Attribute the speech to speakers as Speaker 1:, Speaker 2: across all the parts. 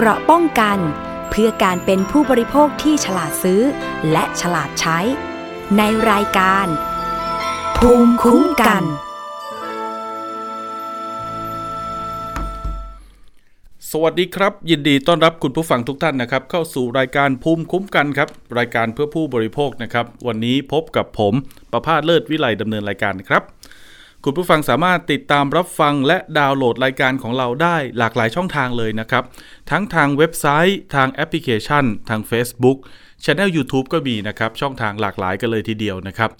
Speaker 1: เกราะป้องกัน เพื่อการเป็นผู้บริโภคที่ฉลาดซื้อ และฉลาดใช้ ในรายการ ภูมิคุ้มกัน
Speaker 2: สวัสดีครับ ยินดีต้อนรับคุณผู้ฟังทุกท่านนะครับ เข้าสู่รายการภูมิคุ้มกันครับ รายการเพื่อผู้บริโภคนะครับ วันนี้พบกับผมประภาสเลิศวิไลดำเนินรายการครับ คุณผู้ฟังสามารถติดตามรับฟังและดาวน์โหลดรายการของเราได้หลากหลายช่องทางเลยนะครับ ทั้งทางเว็บไซต์ทางแอปพลิเคชัน ทาง Facebook Channel YouTube ก็มีนะครับ ช่องทางหลากหลายกันเลยทีเดียวนะครับ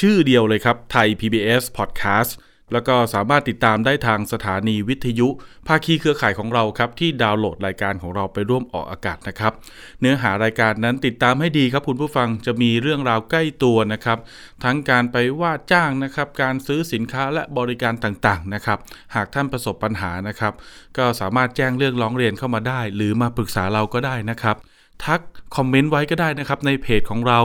Speaker 2: ชื่อเดียวเลยครับไทย PBS Podcast แล้วก็สามารถติดตามได้ทางสถานีวิทยุ ภาคีเครือข่ายของเราครับ ที่ดาวน์โหลดรายการของเราไปร่วมออกอากาศนะครับ เนื้อหารายการนั้นติดตามให้ดีครับคุณผู้ฟังจะมีเรื่องราวใกล้ตัวนะครับ ทั้งการไปว่าจ้างนะครับ การซื้อสินค้าและบริการต่างๆนะครับ หากท่านประสบปัญหานะครับ ก็สามารถแจ้งเรื่องร้องเรียนเข้ามาได้ หรือมาปรึกษาเราก็ได้นะครับทักคอมเมนต์ไว้ก็ได้นะครับในเพจของเรา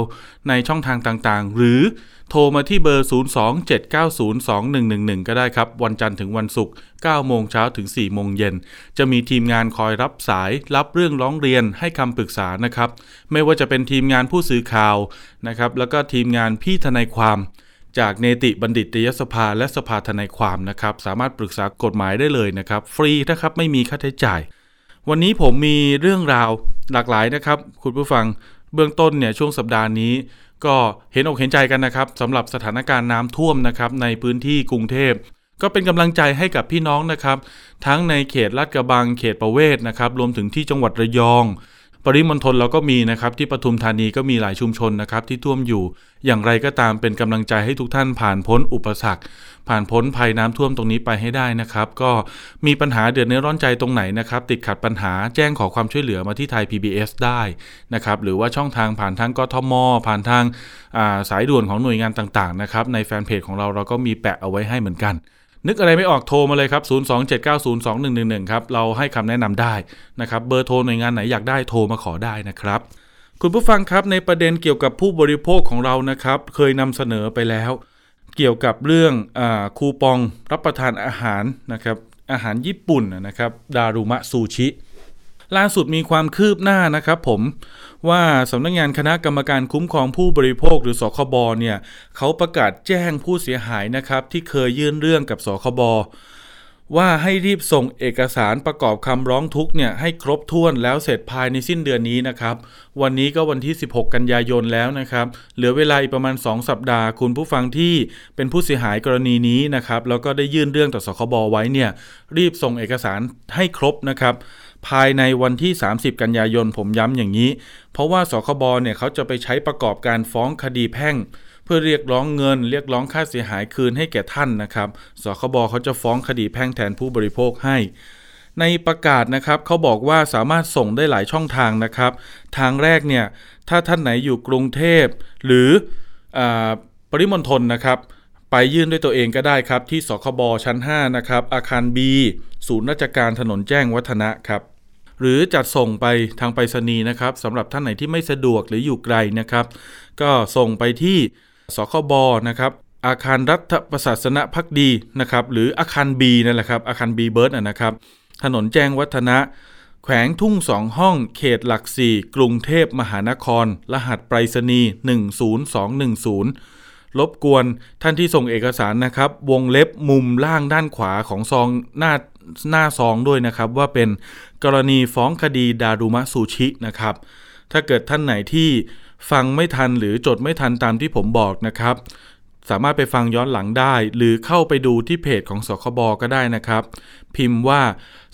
Speaker 2: ในช่องทางต่างๆ หรือ โทรมาที่เบอร์ 027902111 ก็ได้ครับ วันจันทร์ถึงวันศุกร์9โมงเช้าถึง 4 โมงเย็น จะมีทีมงานคอยรับสายรับเรื่องร้องเรียนให้คำปรึกษานะครับ ไม่ว่าจะเป็นทีมงานผู้สื่อข่าวนะครับ แล้วก็ทีมงานพี่ทนายความจากเนติบัณฑิตยสภาและสภาทนายความนะครับ สามารถปรึกษากฎหมายได้เลยนะครับ ฟรีนะครับไม่มีค่าใช้จ่าย วันนี้ผมมีเรื่องราวหลากหลายนะครับ คุณผู้ฟังเบื้องต้นเนี่ยช่วงสัปดาห์นี้ ก็เห็นอกเห็นใจกันนะครับสำหรับสถานการณ์น้ำท่วมนะครับในพื้นที่กรุงเทพก็เป็นกำลังใจให้กับพี่น้องนะครับ ทั้งในเขตลาดกระบังเขตประเวศนะครับ รวมถึงที่จังหวัดระยอง ปริมณฑลเราก็มีนะครับที่ปทุมธานีก็มีหลายชุมชนนะครับที่ท่วมอยู่อย่างไรก็ตามเป็นกำลังใจให้ทุกท่านผ่านพ้นอุปสรรค ผ่านพ้นภัยน้ำท่วมตรงนี้ไปให้ได้นะครับ ก็มีปัญหาเดือดเนื้อร้อนใจตรงไหนนะครับ ติดขัดปัญหาแจ้งขอความช่วยเหลือมาที่ไทย PBS ได้นะครับหรือว่าช่องทางผ่านทางกทมผ่านทางาสายด่วนของหน่วยงานต่างๆนะครับในแฟนเพจของเราเราก็มีแปะเอาไว้ให้เหมือนกัน นึกอะไรไม่ออกโทรมาเลยครับ 027902111 ครับ เราให้คำแนะนำได้นะครับ เบอร์โทรหน่วยงานไหนอยากได้โทรมาขอได้นะครับ คุณผู้ฟังครับในประเด็นเกี่ยวกับผู้บริโภคของเรานะครับ เคยนำเสนอไปแล้ว เกี่ยวกับเรื่องอคูปองรับประทานอาหารนะครับอาหารญี่ปุ่นนะครับ ดารุมะซูชิล่าสุดมีความคืบหน้านะครับผม ว่าสำนักงงานคณะกรรมการคุ้มครองผู้บริโภคหรือสคบเนี่ยเขาประกาศแจ้งผู้เสียหายนะครับที่เคยยื่นเรื่องกับสคบ ว่าให้รีบส่งเอกสารประกอบคำร้องทุกเนี่ยให้ครบถ้วนแล้วเสร็จภายในสิ้นเดือนนี้นะครับ วันนี้ก็วันที่ 16 กันยายนแล้วนะครับ เหลือเวลาอีกประมาณ 2 สัปดาห์ คุณผู้ฟังที่เป็นผู้เสียหายกรณีนี้นะครับ แล้วก็ได้ยื่นเรื่องต่อสคบไว้เนี่ย รีบส่งเอกสารให้ครบนะครับภายในวันที่ 30 กันยายนผมย้ำอย่างนี้ เพราะว่าสคบเนี่ยเขาจะไปใช้ประกอบการฟ้องคดีแพ่ง เพื่อเรียกร้องเงิน เรียกร้องค่าเสียหายคืนให้แก่ท่านนะครับสคบเขาจะฟ้องคดีแพ่งแทนผู้บริโภคให้ ในประกาศนะครับเขาบอกว่าสามารถส่งได้หลายช่องทางนะครับ ทางแรกเนี่ยถ้าท่านไหนอยู่กรุงเทพ หรืออปริมณฑลนะครับไปยื่นด้วยตัวเองก็ได้ครับ ที่สคบชั้น 5 นะครับ อาคาร B ศูนย์ราชการถนนแจ้งวัฒนะครับ หรือจัดส่งไปทางไปรษณีย์นะครับสำหรับท่านไหนที่ไม่สะดวกหรืออยู่ไกลนะครับ ก็ส่งไปที่ สคบนะครับอาคารรัฐประศาสนพักดีนะครับหรืออาคาร B นั่นแหละครับอาคาร B เบิร์ดนะครับถนนแจ้งวัฒนะ แขวงทุ่งสองห้องเขตหลักสี่กรุงเทพมหานคร รหัสไปรษณีย์10210 รบกวนท่านที่ส่งเอกสารนะครับ วงเล็บมุมล่างด้านขวาของซองหน้าหน้าซองด้วยนะครับ ว่าเป็นกรณีฟ้องคดีดารุมะซูชินะครับ ถ้าเกิดท่านไหนที่ ฟังไม่ทันหรือจดไม่ทันตามที่ผมบอกนะครับ สามารถไปฟังย้อนหลังได้ หรือเข้าไปดูที่เพจของสคบก็ได้นะครับ พิมพ์ว่า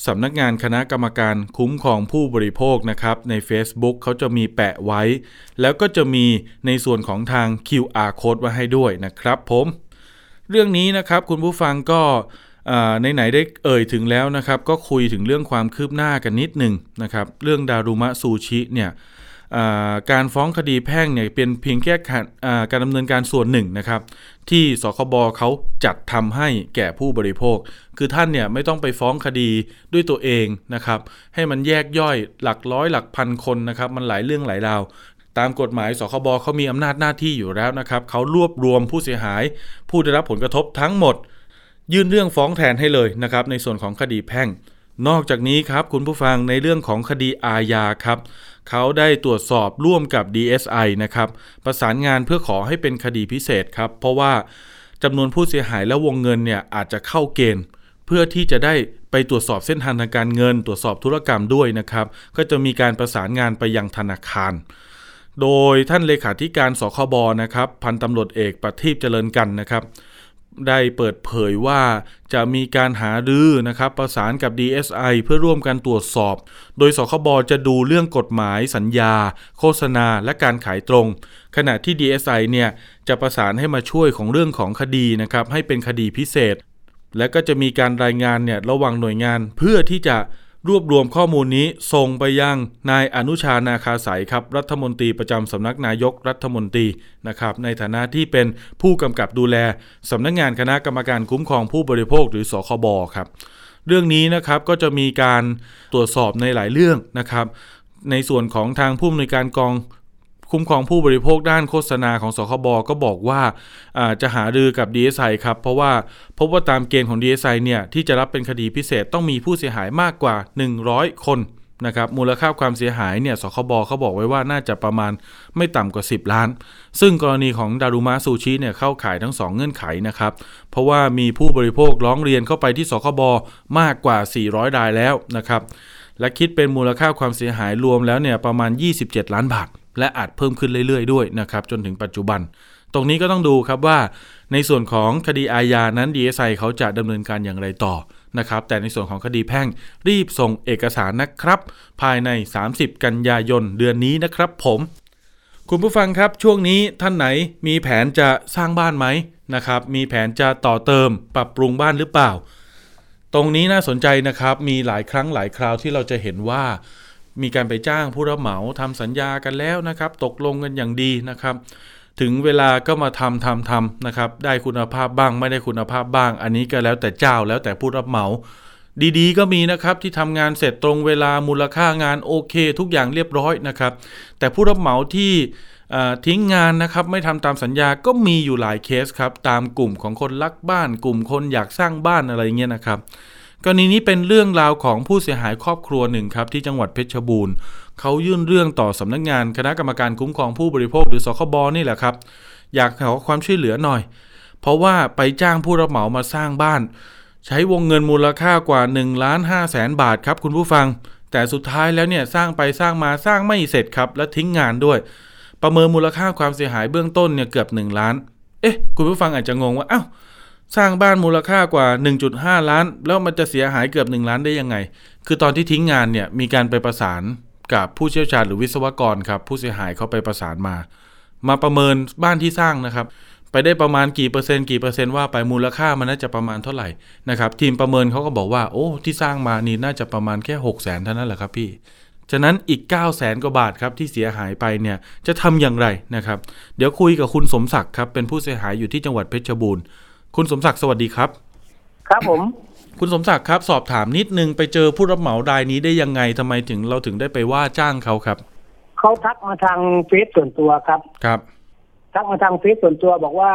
Speaker 2: สำนักงานคณะกรรมการคุ้มครองผู้บริโภคนะครับ ใน Facebook เขาจะมีแปะไว้ แล้วก็จะมีในส่วนของทาง QR code ไว้ให้ด้วยนะครับผมเรื่องนี้นะครับคุณผู้ฟังก็ในไหนๆได้เอ่ยถึงแล้วนะครับ ก็คุยถึงเรื่องความคืบหน้ากันนิดหนึ่งนะครับ เรื่องดารุมะซูชิเนี่ย การฟ้องคดีแพ่งเนี่ยเป็นเพียงแค่การอ่าการดำเนินการส่วนหนึ่งนะครับ ที่สคบเขาจัดทำให้แก่ผู้บริโภค คือท่านเนี่ยไม่ต้องไปฟ้องคดีด้วยตัวเองนะครับ ให้มันแยกย่อยหลักร้อยหลักพันคนนะครับ มันหลายเรื่องหลายราวตามกฎหมายสคบเขามีอำนาจหน้าที่อยู่แล้วนะครับเขารวบรวมผู้เสียหาย ผู้ได้รับผลกระทบทั้งหมด ยื่นเรื่องฟ้องแทนให้เลยนะครับ ในส่วนของคดีแพ่ง นอกจากนี้ครับคุณผู้ฟังในเรื่องของคดีอาญาครับ เขาได้ตรวจสอบร่วมกับ DSI นะครับ ประสานงานเพื่อขอให้เป็นคดีพิเศษครับ เพราะว่าจำนวนผู้เสียหายและวงเงินเนี่ยอาจจะเข้าเกณฑ์ เพื่อที่จะได้ไปตรวจสอบเส้นทางทางการเงิน ตรวจสอบธุรกรรมด้วยนะครับ ก็จะมีการประสานงานไปยังธนาคาร โดยท่านเลขาธิการสคบนะครับ พันตำรวจเอกประทีปเจริญกันนะครับ ได้เปิดเผยว่าจะมีการหารือนะครับประสานกับ DSI เพื่อร่วมกันตรวจสอบ โดยสคบจะดูเรื่องกฎหมาย สัญญา โฆษณา และการขายตรง ขณะที่ DSI เนี่ยจะประสานให้มาช่วยของเรื่องของคดีนะครับให้เป็นคดีพิเศษ และก็จะมีการรายงานเนี่ยระหว่างหน่วยงานเพื่อที่จะ รวบรวมข้อมูลนี้ส่งไปยังนายอนุชานาคาสายครับรัฐมนตรีประจำสำนักนายกรัฐมนตรีนะครับในฐานะที่เป็นผู้กำกับดูแลสำนักงานคณะกรรมการคุ้มครองผู้บริโภคหรือสคบครับเรื่องนี้นะครับก็จะมีการตรวจสอบในหลายเรื่องนะครับ ในส่วนของทางผู้อำนวยการกอง คุ้มครองผู้บริโภคด้านโฆษณาของสคบก็บอกว่าจะหารือกับ DSI ครับ เพราะว่าพบว่าตามเกณฑ์ของ DSI เนี่ยที่จะรับเป็นคดีพิเศษต้องมีผู้เสียหายมากกว่า 100 คนนะครับมูลค่าความเสียหายเนี่ยสคบเขาบอกไว้ว่าน่าจะประมาณไม่ต่ำกว่า 10 ล้าน ซึ่งกรณีของดารุมะซูชิเนี่ยเข้าขายทั้ง 2 เงื่อนไขนะครับเพราะว่ามีผู้บริโภคร้องเรียนเข้าไปที่สคบมากกว่า 400รายแล้วนะครับและคิดเป็นมูลค่าความเสียหายรวมแล้วเนี่ยประมาณ 27 ล้านบาท และอาจเพิ่มขึ้นเรื่อยๆด้วยนะครับจนถึงปัจจุบัน ตรงนี้ก็ต้องดูครับว่า ในส่วนของคดีอาญานั้น DSI เขาจะดำเนินการอย่างไรต่อนะครับแต่ในส่วนของคดีแพ่งรีบส่งเอกสารนะครับ ภายใน 30 กันยายนเดือนนี้นะครับผม คุณผู้ฟังครับช่วงนี้ท่านไหนมีแผนจะสร้างบ้านไหมนะครับมีแผนจะต่อเติมปรับปรุงบ้านหรือเปล่า ตรงนี้น่าสนใจนะครับมีหลายครั้งหลายคราวที่เราจะเห็นว่า มีการไปจ้างผู้รับเหมาทำสัญญากันแล้วนะครับ ตกลงกันอย่างดีนะครับ ถึงเวลาก็มาทำทำทำนะครับ ได้คุณภาพบ้างไม่ได้คุณภาพบ้าง อันนี้ก็แล้วแต่เจ้าแล้วแต่ผู้รับเหมา ดีๆ ก็มีนะครับที่ทำงานเสร็จตรงเวลามูลค่างานโอเค ทุกอย่างเรียบร้อยนะครับ แต่ผู้รับเหมาที่ทิ้งงานนะครับไม่ทำตามสัญญาก็มีอยู่หลายเคสครับ ตามกลุ่มของคนรักบ้าน กลุ่มคนอยากสร้างบ้านอะไรเงี้ยนะครับ กรณีนี้เป็นเรื่องราวของผู้เสียหายครอบครัวหนึ่งครับที่จังหวัดเพชรบูรณ์เขายื่นเรื่องต่อสำนักงานคณะกรรมการคุ้มครองผู้บริโภคหรือสคบนี่แหละครับ อยากขอความช่วยเหลือหน่อย เพราะว่าไปจ้างผู้รับเหมามาสร้างบ้าน ใช้วงเงินมูลค่ากว่า1ล้าน5แสนบาทครับคุณผู้ฟัง แต่สุดท้ายแล้วเนี่ยสร้างไปสร้างมาสร้างไม่เสร็จครับ และทิ้งงานด้วย ประเมินมูลค่าความเสียหายเบื้องต้นเนี่ยเกือบ 1 ล้าน เอ๊ะ คุณผู้ฟังอาจจะงงว่าอ้าว สร้างบ้านมูลค่ากว่า 1.5 ล้าน แล้วมันจะเสียหายเกือบ 1 ล้านได้ยังไง คือตอนที่ทิ้งงานเนี่ยมีการไปประสานกับผู้เชี่ยวชาญหรือวิศวกรครับ ผู้เสียหายเขาไปประสานมา มาประเมินบ้านที่สร้างนะครับ ไปได้ประมาณกี่เปอร์เซ็นต์กี่เปอร์เซ็นต์ว่าไปมูลค่ามันน่าจะประมาณเท่าไหร่นะครับทีมประเมินเขาก็บอกว่าโอ้ที่สร้างมานี่น่าจะประมาณแค่ 6 0แสนเท่านั้นแหละครับพี่ฉะนั้นอีก 9 0 0แสนกว่าบาทครับที่เสียหายไปเนี่ยจะทำอย่างไรนะครับ เดี๋ยวคุยกับคุณสมศักดิ์ครับเป็นผู้เสียหายอยู่ที่จังหวัดเพชรบูรณ์ คุณสมศักดิ์สวัสดีครับ
Speaker 3: ครับผม
Speaker 2: คุณสมศักดิ์ครับ สอบถามนิดนึงไปเจอผู้รับเหมารายนี้ได้ยังไงทำไมถึงเราถึงได้ไปว่าจ้างเขาครับ
Speaker 3: เขาทักมาทางเฟซส่วนตัวครับ
Speaker 2: ครับ
Speaker 3: ทักมาทางเฟซส่วนตัวบอกว่า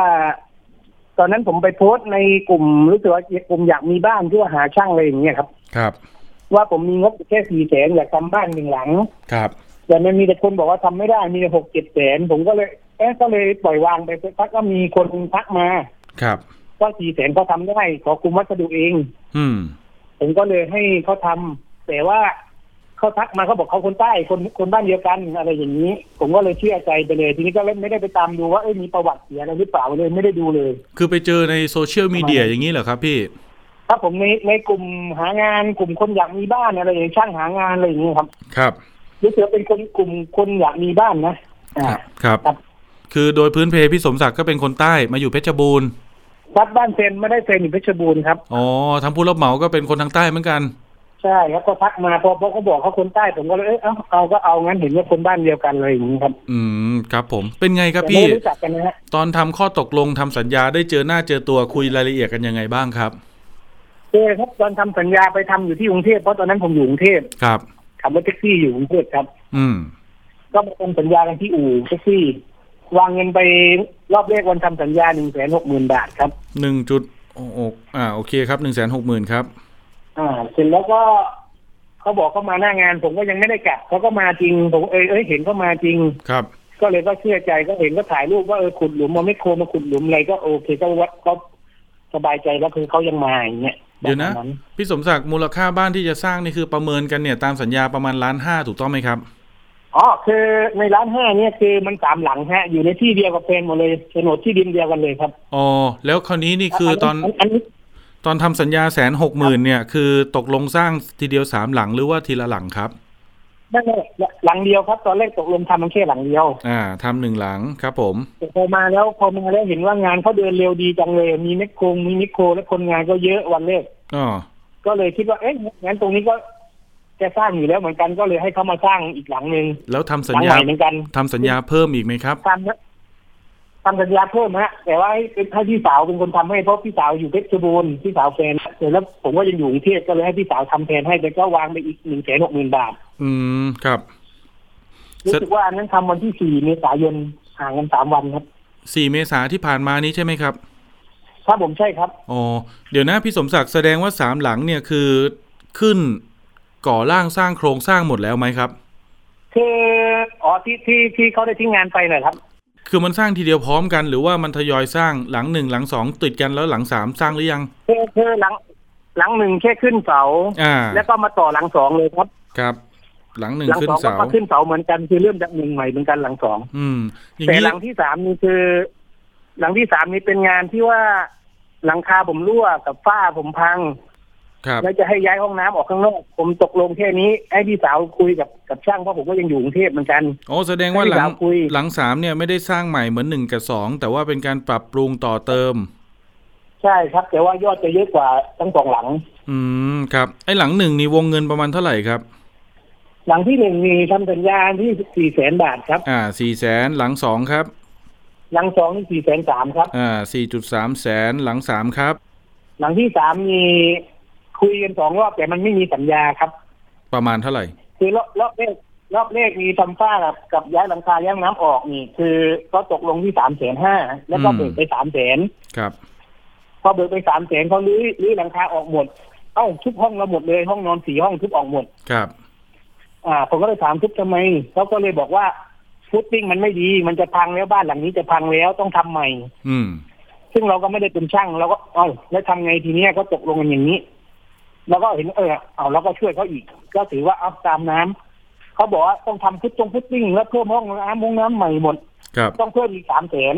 Speaker 3: ตอนนั้นผมไปโพสต์ในกลุ่มรู้สึกว่ากลุ่มอยากมีบ้านที่ว่าหาช่างอะไรอย่างเงี้ยครับ
Speaker 2: ครับ
Speaker 3: ว่าผมมีงบแค่สี่แสนอยากทำบ้านหนึ่งหลัง
Speaker 2: ครับ
Speaker 3: แต่มันมีแต่คนบอกว่าทำไม่ได้มีแต่หกเจ็ดแสนผมก็เลยเอ๊ะก็เลยปล่อยวางไปสักพักก็มีคนทักมา
Speaker 2: ครับ
Speaker 3: ว่าสี่แสนเขาทำได้ขอคุมวัสดุเอง
Speaker 2: อืม
Speaker 3: ผมก็เลยให้เขาทำแต่ว่าเขาทักมาเขาบอกเขาคนใต้คนคนบ้านเดียวกันอะไรอย่างนี้ ผมก็เลยเชื่อใจไปเลย ทีนี้ก็ไม่ได้ไปตามดูว่าเอ้ยมีประวัติเสียอะไรหรือเปล่าเลยไม่ได้ดูเลย
Speaker 2: คือไปเจอในโซเชียลมีเดียอย่างนี้เหรอครับพี่
Speaker 3: ถ้าผมในในกลุ่มหางานกลุ่มคนอยากมีบ้านอะไรอย่างช่างหางานอะไรอย่างนี้ครับ
Speaker 2: ครับ
Speaker 3: รู้สึกว่าเป็นคนกลุ่มคนอยากมีบ้านนะ อ่า
Speaker 2: ครับ
Speaker 3: ครับ
Speaker 2: คือโดยพื้นเพพี่สมศักดิ์ก็เป็นคนใต้มาอยู่เพชรบูรณ์
Speaker 3: วัดบ้านเซนไม่ได้เซนอยู่เพชรบูรณ์ครับ
Speaker 2: อ๋อทั้งผู้รับเหมาก็เป็นคนทางใต้เหมือนกัน
Speaker 3: ใช่ครับก็ทักมาพอพอเขาบอกเขาคนใต้ผมก็เลยเอ้ยเอาเอาก็เอางั้นเห็นว่าคนบ้านเดียวกันเลยอย่างนี้ครับ
Speaker 2: อืมครับผมเป็นไงครับ
Speaker 3: แต่
Speaker 2: พี่
Speaker 3: ไม่รู้จักกันนะฮะ
Speaker 2: ตอนทำข้อตกลงทำสัญญาได้เจอหน้าเจอตัวคุยรายละเอียดกันยังไงบ้างครับ
Speaker 3: เจอครับตอนทำสัญญาไปทำอยู่ที่กรุงเทพเพราะตอนนั้นผมอยู่กรุงเทพ
Speaker 2: ครับ
Speaker 3: ขับรถแท็กซี่อยู่กรุงเทพครับ
Speaker 2: อืม
Speaker 3: ก็มาทำสัญญากันที่อู่แท็กซี่ วางเงินไปรอบแรกวันทำสัญญาหนึ่งแสนหกหมื่นบาทครับ
Speaker 2: หนึ่งจุดโอ้อ่าโอเคครับหนึ่งแสนหกหมื่นครับ
Speaker 3: อ่า เสร็จแล้วก็เขาบอกเขามาหน้างาน ผมก็ยังไม่ได้กลับเขาก็มาจริง ผมเอยเอ้ยเห็นเขามาจริง
Speaker 2: ครับ
Speaker 3: ก็เลยก็เชื่อใจก็เห็นก็ถ่ายรูปว่าเออขุดหลุมมาไม่โครมาขุดหลุมอะไรก็โอเคก็วัดก็สบายใจแล้วคือเขายังมาอย่างเงี้ย
Speaker 2: เดี๋ยวนะ
Speaker 3: ประมาณ
Speaker 2: พี่สมศักดิ์มูลค่าบ้านที่จะสร้างนี่คือประเมินกันเนี่ยตามสัญญาประมาณล้านห้าถูกต้องไหมครับ
Speaker 3: อ๋อคือในร้านห้าเนี่ยคือมันสามหลังฮะ อยู่ในที่เดียวกับเพนหมดเลยโฉนดที่ดินเดียวกันเลยครับ
Speaker 2: อ๋อแล้วคราวนี้นี่คือตอน
Speaker 3: อันนี้
Speaker 2: ตอนทำสัญญาแสนหกหมื่นเนี่ย คือตกลงสร้างทีเดียวสามหลังหรือว่าทีละหลังครับ
Speaker 3: ไม่ไม่หลังเดียวครับ ตอนแรกตกลงทำมันแค่หลังเดียว
Speaker 2: อ่าทำหนึ่งหลังครับผม
Speaker 3: แต่พอมาแล้วพอมาแล้วเห็นว่างานเขาเดินเร็วดีจังเลย มีแมคโครมีมิโครและคนงานก็เยอะวันแรก
Speaker 2: อ๋อ
Speaker 3: ก็เลยคิดว่าเอ๊ะงั้นตรงนี้ก็ จะสร้างอยู่แล้วเหมือนกันก็เลยให้เขามาสร้างอีกหลังหนึ่ง
Speaker 2: แล้วทำ
Speaker 3: ห
Speaker 2: สัญ
Speaker 3: ลัง
Speaker 2: ญา
Speaker 3: ใหม่เหมือนกัน
Speaker 2: ทำสัญญาเพิ่มอีกไหมครับ
Speaker 3: ทำนะทำสัญญาเพิ่มฮะแต่ว่าให้เป็นให้พี่สาวเป็นคนทำให้เพราะพี่สาวอยู่เพชรบูรณ์พี่สาวแฟนเสร็จแล้วผมก็ยังอยู่กรุงเทพก็เลยให้พี่สาวทำแทนให้แต่ก็วางไปอีกหนึ่งแสนหกหมื่นบาท
Speaker 2: อืมครับ
Speaker 3: รู้สึกว่าอันนั้นทำวันที่สี่เมษายนห่างกันสามวันครับ
Speaker 2: สี่เมษาที่ผ่านมานี้ใช่ไหมครับ
Speaker 3: ถ้าผมใช่ครับ
Speaker 2: อ๋อเดี๋ยวนะพี่สมศักดิ์แสดงว่าสามหลังเนี่ยคือขึ้น ก่อร่างสร้างโครงสร้างหมดแล้วไหมครับ
Speaker 3: คืออ๋อที่ที่ที่เขาได้ทิ้งงานไปเลยครับ
Speaker 2: คือมันสร้างทีเดียวพร้อมกัน หรือว่ามันทยอยสร้างหลังหนึ่งหลังสองติดกันแล้วหลังสามสร้างหรือยัง
Speaker 3: คือคือหลังหลังหนึ่งแค่ขึ้นเสา
Speaker 2: อ่า
Speaker 3: แล้วก็มาต่อหลังสองเลยครับ
Speaker 2: ครับ หลังหนึ่ง
Speaker 3: หลัง
Speaker 2: ขึ้น
Speaker 3: สองก็
Speaker 2: เสา
Speaker 3: มาขึ้นเสาเหมือนกันคือเริ่มจากหนึ่งใหม่เหมือนกันหลังสอง
Speaker 2: อืมอย่าง
Speaker 3: แต่
Speaker 2: นี้
Speaker 3: หลังที่สามนี่คือ หลังที่สามนี่เป็นงานที่ว่าหลังคาผมรั่วกับฝ้าผมพัง
Speaker 2: ครับ
Speaker 3: แล้วจะให้ย้ายห้องน้ำออกข้างนอกผมตกลงแค่นี้ให้พี่สาวคุยกับกับช่างเพราะผมก็ยังอยู่กรุงเทพเหมือนกัน
Speaker 2: โอ้แสดงว่าหลัง
Speaker 3: ให้พี่สาวคุย
Speaker 2: หลังสามเนี่ยไม่ได้สร้างใหม่เหมือนหนึ่งกับสองแต่ว่าเป็นการปรับปรุงต่อเติม
Speaker 3: ใช่ครับ แต่ว่ายอดจะเยอะกว่าทั้งสองหลัง
Speaker 2: อืมครับไอ้หลังหนึ่งนี่วงเงินประมาณเท่าไหร่ครับ
Speaker 3: หลังที่หนึ่งมีทำสัญญาที่สี่แสนบาทครับ
Speaker 2: อ่าสี่แสนหลังสองครับ
Speaker 3: หลังสองนี่สี่แสนสามครับ
Speaker 2: อ่าสี่จุดสามแสนหลังสามครับ
Speaker 3: หลังที่สามมี คุยกันสองรอบแต่มันไม่มีสัญญาครับ
Speaker 2: ประมาณเท่าไหร่
Speaker 3: คือรอบรอบแรกรอบแรกมีทำฝ้ากับกับย้ายหลังคาย้ายน้ำออกนี่ คือก็ตกลงที่สามแสนห้าแล้วก็
Speaker 2: อืม
Speaker 3: เบิกไปสามแสน
Speaker 2: ครับ
Speaker 3: พอเบิกไปสามแสนเขาลื้อลื้อหลังคาออกหมด เอ้าทุบห้องเราหมดเลยห้องนอนสี่ห้องทุบออกหมด
Speaker 2: ครับ
Speaker 3: อ่า ผมก็เลยถามทุบทำไมเขาก็เลยบอกว่าfooting มันไม่ดี มันจะพังแล้วบ้านหลังนี้จะพังแล้วต้องทำใหม่
Speaker 2: อืม
Speaker 3: ซึ่งเราก็ไม่ได้เป็นช่างเราก็เอ้าแล้วทำไงทีเนี้ยก็ตกลงกันอย่างนี้ เราก็เห็นเออเอาเราก็ช่วยเขาอีก ก็ถือว่าเอาตามน้ำเขาบอกว่าต้องทำฟุตตรง footing แล้วเพิ่มห้องน้ำห้องน้ำใหม่หมด
Speaker 2: ครับ
Speaker 3: ต้องเพิ่มอีกสามแสน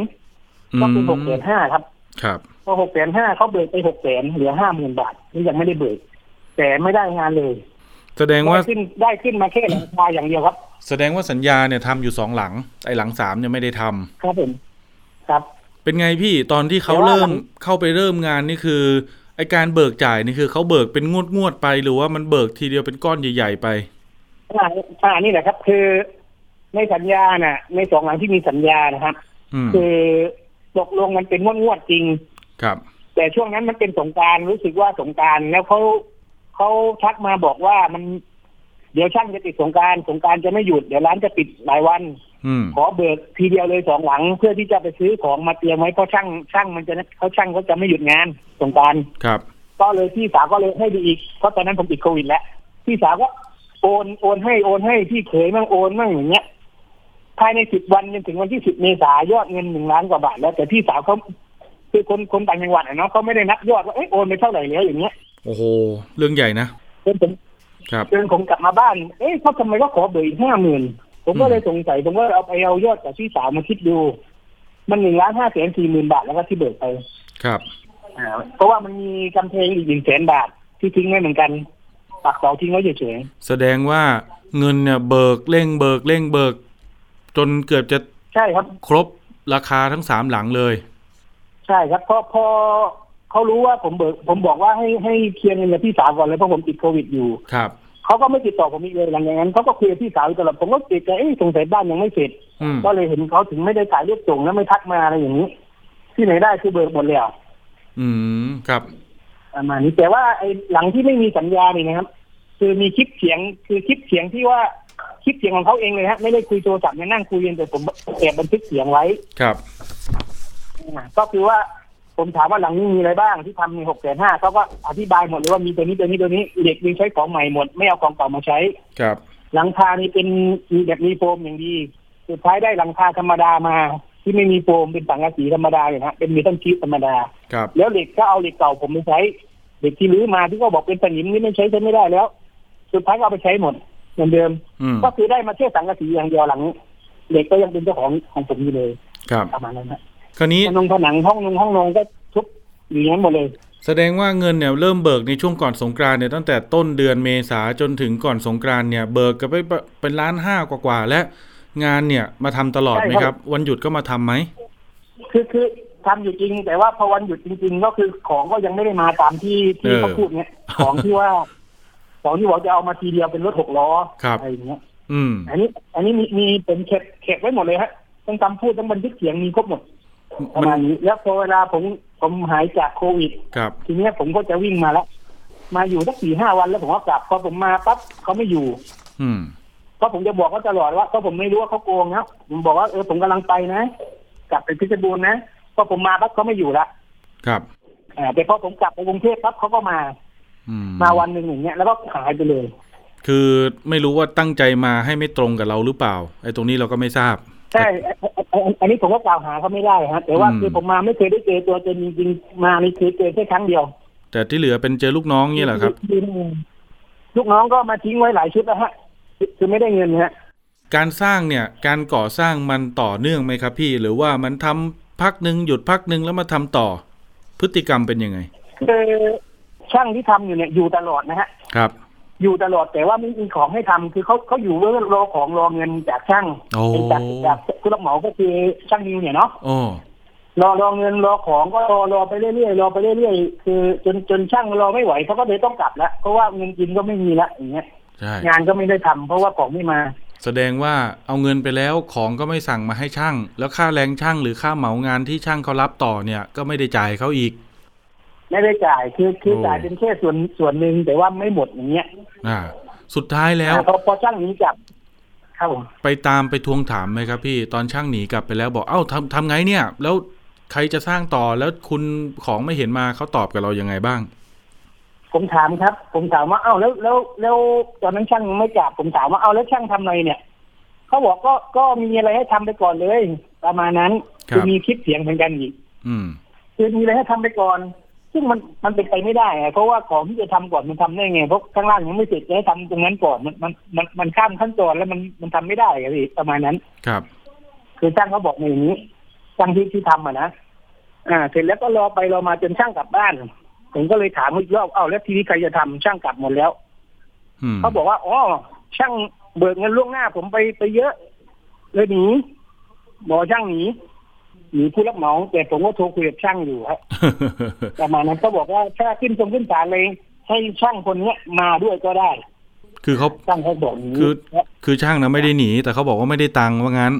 Speaker 3: ก็เป็นหกแสนห้าครับ
Speaker 2: ครับ
Speaker 3: พอหกแสนห้าเขาเบิกไปหกแสนเหลือห้าหมื่นบาทนี่ยังไม่ได้เบิกแต่ไม่ได้งานเลย
Speaker 2: แสดงว่า
Speaker 3: ได้ขึ้นได้ขึ้นมาแค่หลังคาอย่างเดียวครับ
Speaker 2: แสดงว่าสัญญาเนี่ยทำอยู่สองหลังไอ้หลังสามเนี่ยไม่ได้ทำ
Speaker 3: ครับผมครับ
Speaker 2: เป็นไงพี่ตอนที่เขา
Speaker 3: แต่ว่า
Speaker 2: เริ่ม
Speaker 3: หลัง
Speaker 2: เข้าไปเริ่มงานนี่คือ ไอการเบิกจ่ายนี่คือเขาเบิกเป็นงวดงวดๆไปหรือว่ามันเบิกทีเดียวเป็นก้อนใหญ่ๆไป
Speaker 3: อ่าอ่านี่แหละครับ คือในสัญญาน่ะ ในสองหลังที่มีสัญญานะครับ
Speaker 2: อืม
Speaker 3: คือตกลงมันเป็นงวดงวดๆจริง
Speaker 2: ครับ
Speaker 3: แต่ช่วงนั้นมันเป็นสงกรารรู้สึกว่าสงกรารแล้วเขาเขาทักมาบอกว่ามันเดี๋ยวช่างจะติดสงกรารสงกรารจะไม่หยุดเดี๋ยวร้านจะปิดหลายวัน
Speaker 2: อืม
Speaker 3: ขอเบิกทีเดียวเลยสองหลัง เพื่อที่จะไปซื้อของมาเตรียมไว้เพราะช่างช่างมันจะเขาช่างเขาจะไม่หยุดงานสงกราร
Speaker 2: ครับ
Speaker 3: ก็เลยพี่สาวก็เลยให้ดูอีกเพราะตอนนั้นผมติดโควิดแล้วพี่สาวก็โอนโอนให้โอนให้พี่เขยมั่งโอนมั่งอย่างเงี้ยภายในสิบวันจนถึงวันที่สิบเมษายอดเงินหนึ่งล้านกว่าบาทแล้วแต่พี่สาวเขาคือคนคนต่างจังหวัดอะเนาะเขาไม่ได้นับยอดว่าเอ้ยโอนไปเท่าไหร่แล้วอย่างเงี้ย
Speaker 2: โอ้โหเรื่องใหญ่นะ
Speaker 3: จนผม
Speaker 2: ครับ
Speaker 3: จนผมกลับมาบ้าน เอ๊ะเขาทำไมก็ขอเบิกอีกห้าหมื่น ผมก็เลยสงสัยผมก็เอาไปเอายอดจากพี่สาวมาคิดดู มันหนึ่งล้านห้าแสนสี่หมื่นบาทแล้วก็ที่เบิกไป
Speaker 2: ครับ
Speaker 3: อ่าเพราะว่ามันมีกำแพงอีกหนึ่งแสนบาทที่ทิ้งไว้เหมือนกันปักเสาทิ้งไว้เฉย
Speaker 2: แสดงว่าเงินเนี่ยเบิกเร่งเบิกเร่งเบิก จนเกือบจะ
Speaker 3: ๆใช่ครับ
Speaker 2: ครบราคาทั้งสามหลังเลย
Speaker 3: ใช่ครับเพราะพอเขารู้ว่าผมเบิก ผมบอกว่าให้ให้เคลียร์เงินกับพี่สาวก่อนเลยเพราะผมติดโควิดอยู่
Speaker 2: ครับ
Speaker 3: เขาก็ไม่ติดต่อผมอีกเลยหลังจากนั้นเขาก็คุยกับพี่สาวอยู่ตลอดผมก็ติดใจเอ้ยสงสัยบ้านยังไม่เสร็จ
Speaker 2: อืม
Speaker 3: ก็เลยเห็นเขาถึงไม่ได้ถ่ายรูปส่งแล้วไม่ทักมาอะไรอย่างนี้ ที่ไหนได้คือเบิกหมดแล้ว
Speaker 2: อืมครับ
Speaker 3: ประมาณนี้แต่ว่าไอ้หลังที่ไม่มีสัญญานี่นะครับ คือมีคลิปเสียงคือคลิปเสียงที่ว่าคลิปเสียงของเขาเองเลยฮะไม่ได้คุยโทรศัพท์ไม่นั่งคุยกันแต่ผมแอบบันทึกเสียงไว้
Speaker 2: ครับ
Speaker 3: อ่าก็คือว่า ผมถามว่าหลังนี้มีอะไรบ้างที่ทำในหกแสนห้าเขาก็อธิบายหมดเลยว่ามีตัวนี้ตัวนี้ตัวนี้เด็กมีใช้ของใหม่หมด ไม่เอาของเก่ามาใช้
Speaker 2: ครับ
Speaker 3: หลังคานี่เป็นมีแบบมีโฟมอย่างดีสุดท้ายได้หลังคาธรรมดามา ที่ไม่มีโฟมเป็นสังกะสีธรรมดาเลยนะเป็นมีต้นชีสธรรมดา
Speaker 2: ครับ
Speaker 3: แล้วเหล็กก็เอาเหล็กเก่าผมไปใช้เหล็กที่รื้อมาที่ก็บอกเป็นสนิมนี่ไม่ใช้ใช้ไม่ได้แล้ว สุดท้ายก็เอาไปใช้หมดเหมือนเดิม
Speaker 2: อืม
Speaker 3: ก็คือได้มาแค่สังกะสีอย่างเดียวหลังเหล็กก็ยังเป็นเจ้าของของผมอยู่เลย
Speaker 2: ครับ
Speaker 3: ประมาณนั้นนะ
Speaker 2: คราวนี้
Speaker 3: ผนงผนังห้องนงห้องนงก็ทุบอยู่อย่างนั้นหมดเลย
Speaker 2: แสดงว่าเงินเนี่ยเริ่มเบิกในช่วงก่อนสงกรานต์เนี่ยตั้งแต่ต้นเดือนเมษาจนถึงก่อนสงกรานต์เนี่ย เบิกกันไปเป็นล้านห้ากว่าๆและงานเนี่ยมาทำตลอดไหมครับ วันหยุดก็มาทำไหม
Speaker 3: คือคือทำอยู่จริง แต่ว่าพอวันหยุดจริง ๆ ก็คือของก็ยังไม่ได้มาตามที่ที่เขาพูดเนี่ยของที่ว่า ของที่บอกจะเอามาทีเดียวเป็นรถหกล้อ
Speaker 2: ครับ
Speaker 3: อะไรอย่างเงี้ย
Speaker 2: อืม
Speaker 3: อันนี้ อันนี้มีมีเป็นเข็บเข็บไว้หมดเลยฮะต้องจำพูดต้องบันทึกเสียงมีครบหมด ประ
Speaker 2: มัน
Speaker 3: มาณนี้แล้วพอเวลาผมผมหายจากโควิด
Speaker 2: ครับ
Speaker 3: ทีเนี้ยผมก็จะวิ่งมาแล้ว มาอยู่สักสี่ห้าวันแล้วผมก็กลับพอผมมาปั๊บเขาไม่อยู่
Speaker 2: อืม
Speaker 3: ก็ผมจะบอกเขาตลอดว่าก็ผมไม่รู้ว่าเขาโกงนะผมบอกว่าเออผมกำลังไปนะ กลับไปเพชรบูรณ์นะพอผมมาปั๊บเขาไม่อยู่ละ
Speaker 2: ครับ
Speaker 3: อ่าแต่พอผมกลับไปกรุงเทพปั๊บเขาก็มา
Speaker 2: อืม
Speaker 3: มาวันหนึ่งอย่างเงี้ยแล้วก็หายไปเลย
Speaker 2: คือไม่รู้ว่าตั้งใจมาให้ไม่ตรงกับเราหรือเปล่าไอ้ตรงนี้เราก็ไม่ทราบ
Speaker 3: ใช่อันอันอันนี้ผมก็กล่าวหาเขาไม่ได้ฮะแต่ว่า
Speaker 2: อืม
Speaker 3: คือผมมาไม่เคยได้เจอตัวจริงจริงๆมานี่คือเจอแค่ครั้งเดียว
Speaker 2: แต่ที่เหลือเป็นเจอลูกน้องนี่แหละครับ
Speaker 3: ลูกน้องก็มาทิ้งไว้หลายชุดแล้วฮะคือไม่ได้เงินฮะ
Speaker 2: การสร้างเนี่ยการก่อสร้างมันต่อเนื่องไหมครับ พี่หรือว่ามันทำพักหนึ่งหยุดพักหนึ่งแล้วมาทำต่อ พฤติกรรมเป็นยังไง
Speaker 3: คือช่างที่ทำอยู่เนี่ยอยู่ตลอดนะฮะ
Speaker 2: ครับ
Speaker 3: อยู่ตลอดแต่ว่าไม่มีของให้ทำคือเขาเขาอยู่เพื่อรอของรอเงินจากช่าง
Speaker 2: โอ้
Speaker 3: เป็นจากจากผู้รับเหมาก็คือช่างนิวเนี่ยเนาะ
Speaker 2: โอ้
Speaker 3: รอรอเงินรอของก็รอรอไปเรื่อยๆรอไปเรื่อยๆคือ จนจนช่างรอไม่ไหวเขาก็เลยต้องกลับแล้วเพราะว่าเงินกินก็ไม่มีละอย่างเงี้ย
Speaker 2: ใช่
Speaker 3: งานก็ไม่ได้ทำเพราะว่าของไม่มา
Speaker 2: แสดงว่าเอาเงินไปแล้วของก็ไม่สั่งมาให้ช่าง แล้วค่าแรงช่างหรือค่าเหมางานที่ช่างเขารับต่อเนี่ยก็ไม่ได้จ่ายเขาอีก
Speaker 3: ไม่ได้จ่ายคือคือ
Speaker 2: โอ้
Speaker 3: จ่ายเป็นแค่ส่วนส่วนหนึ่งแต่ว่าไม่หมดอย่างเงี้ย
Speaker 2: อ่า สุดท้ายแล้ว
Speaker 3: อ่าพอพอช่างหนี้กลับครับผม
Speaker 2: ไปตามไปทวงถามไหมครับพี่ตอนช่างหนีกลับไปแล้วบอกเอ้าทำทำไงเนี่ย แล้วใครจะสร้างต่อแล้วคุณของไม่เห็นมาเขาตอบกับเรายังไงบ้าง
Speaker 3: ผมถามครับ ผมถามว่าเอ้าแล้วแล้วแล้วตอนนั้นช่างยังไม่กลับผมถามว่าเอ้าแล้วช่างทำไงเนี่ยเขาบอกก็ก็มีอะไรให้ทำไปก่อนเลย ประมาณนั้น
Speaker 2: ครับ
Speaker 3: คือมีคลิปเสียงเหมือนกันอีก
Speaker 2: อืม
Speaker 3: คือมีอะไรให้ทำไปก่อน ซึ่งมันมันเป็นไปไม่ได้อะเพราะว่าของที่จะทำก่อนมันทำได้ไงเพราะข้างล่างยังไม่เสร็จจะให้ทำตรงนั้นก่อนมันมันมันมันข้ามขั้นตอนแล้วมันมันทำไม่ได้อะพี่ประมาณนั้น
Speaker 2: ครับ
Speaker 3: คือช่างเขาบอกมาอย่างนี้ช่างที่ที่ทำอะนะอ่า เสร็จแล้วก็รอไปรอมาจนช่างกลับบ้าน ผมก็เลยถามอีกรอบเอ้าแล้วทีนี้ใครจะทำช่างกลับหมดแล้ว
Speaker 2: อืม
Speaker 3: เขาบอกว่าอ๋อช่างเบิกเงินล่วงหน้า ผมไปไปเยอะเลยหนีบอกช่างหนี หนีผู้รับเหมาแต่ผมก็โทรคุยกับช่างอยู่ครับประมาณนั้นก็บอกว่าถ้าขึ้นตรงขึ้นศาลเลยให้ช่างคนเนี้ยมาด้วยก็ได้
Speaker 2: คือเขา
Speaker 3: ช่างเขาบอกอย่างนี้
Speaker 2: คือคือช่างนะไม่ได้หนี แต่เขาบอกว่าไม่ได้ตังค์ว่างั้น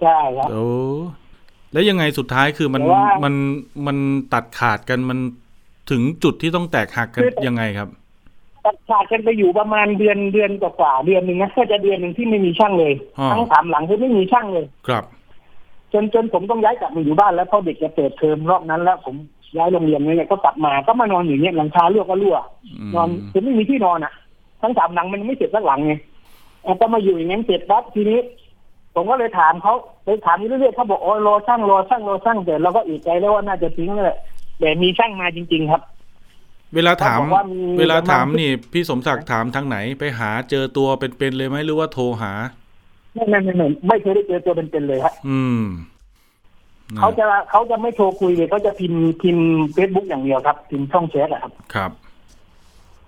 Speaker 3: ใช่ครับ
Speaker 2: โอ้แล้วยังไงสุดท้ายคือมัน
Speaker 3: แต่ว่า
Speaker 2: มันมันตัดขาดกันมันถึงจุดที่ต้องแตกหักกัน
Speaker 3: คือ
Speaker 2: ยังไงครับ
Speaker 3: ตัดขาดกันไปอยู่ประมาณเดือนเดือนกว่าๆเดือนหนึ่งนะก็จะเดือนหนึ่งที่ไม่มีช่างเลย
Speaker 2: อ๋อ
Speaker 3: ทั้งสามหลังคือไม่มีช่างเลย
Speaker 2: ครับ
Speaker 3: จนจนผมต้องย้ายกลับมาอยู่บ้านแล้วเพราะเด็กจะเปิดเทอมรอบนั้นแล้ว ผมย้ายโรงเรียนเนี่ยก็กลับมาก็มานอนอยู่เนี่ยหลังคารั่วก็รั่ว
Speaker 2: ม
Speaker 3: นอนคือไม่มีที่นอนอะ ทั้งสามหลังมันไม่เสร็จสักหลังไงอะก็มาอยู่อย่างนั้นเสร็จปั๊บทีนี้ ผมก็เลยถามเขาไปถามอยู่เรื่อยๆเขาบอกโอ้ยรอช่างรอช่างรอช่างแต่เราก็อีกใจแล้วว่าน่าจะทิ้งเลยแต่มีช่างมาจริง ๆครับ
Speaker 2: เวลาถาม
Speaker 3: เขาบอกว่ามี
Speaker 2: เวลาถาม
Speaker 3: ประมาณ
Speaker 2: นี่ พี่สมศักดิ์ถามทางไหนไปหาเจอตัวเป็นๆเลยไหมหรือว่าโทรหา
Speaker 3: ไม่ไม่ไม่ไม่ไม่เคยได้เจอตัวเป็นๆเลยครับ
Speaker 2: อืม
Speaker 3: เขาจะเขาจะไม่โทรคุยเลยเขาจะพิมพ์พิมพ์เฟซบุ๊กอย่างเดียวครับ พิมพ์ช่องแชทอะครับ
Speaker 2: ครับ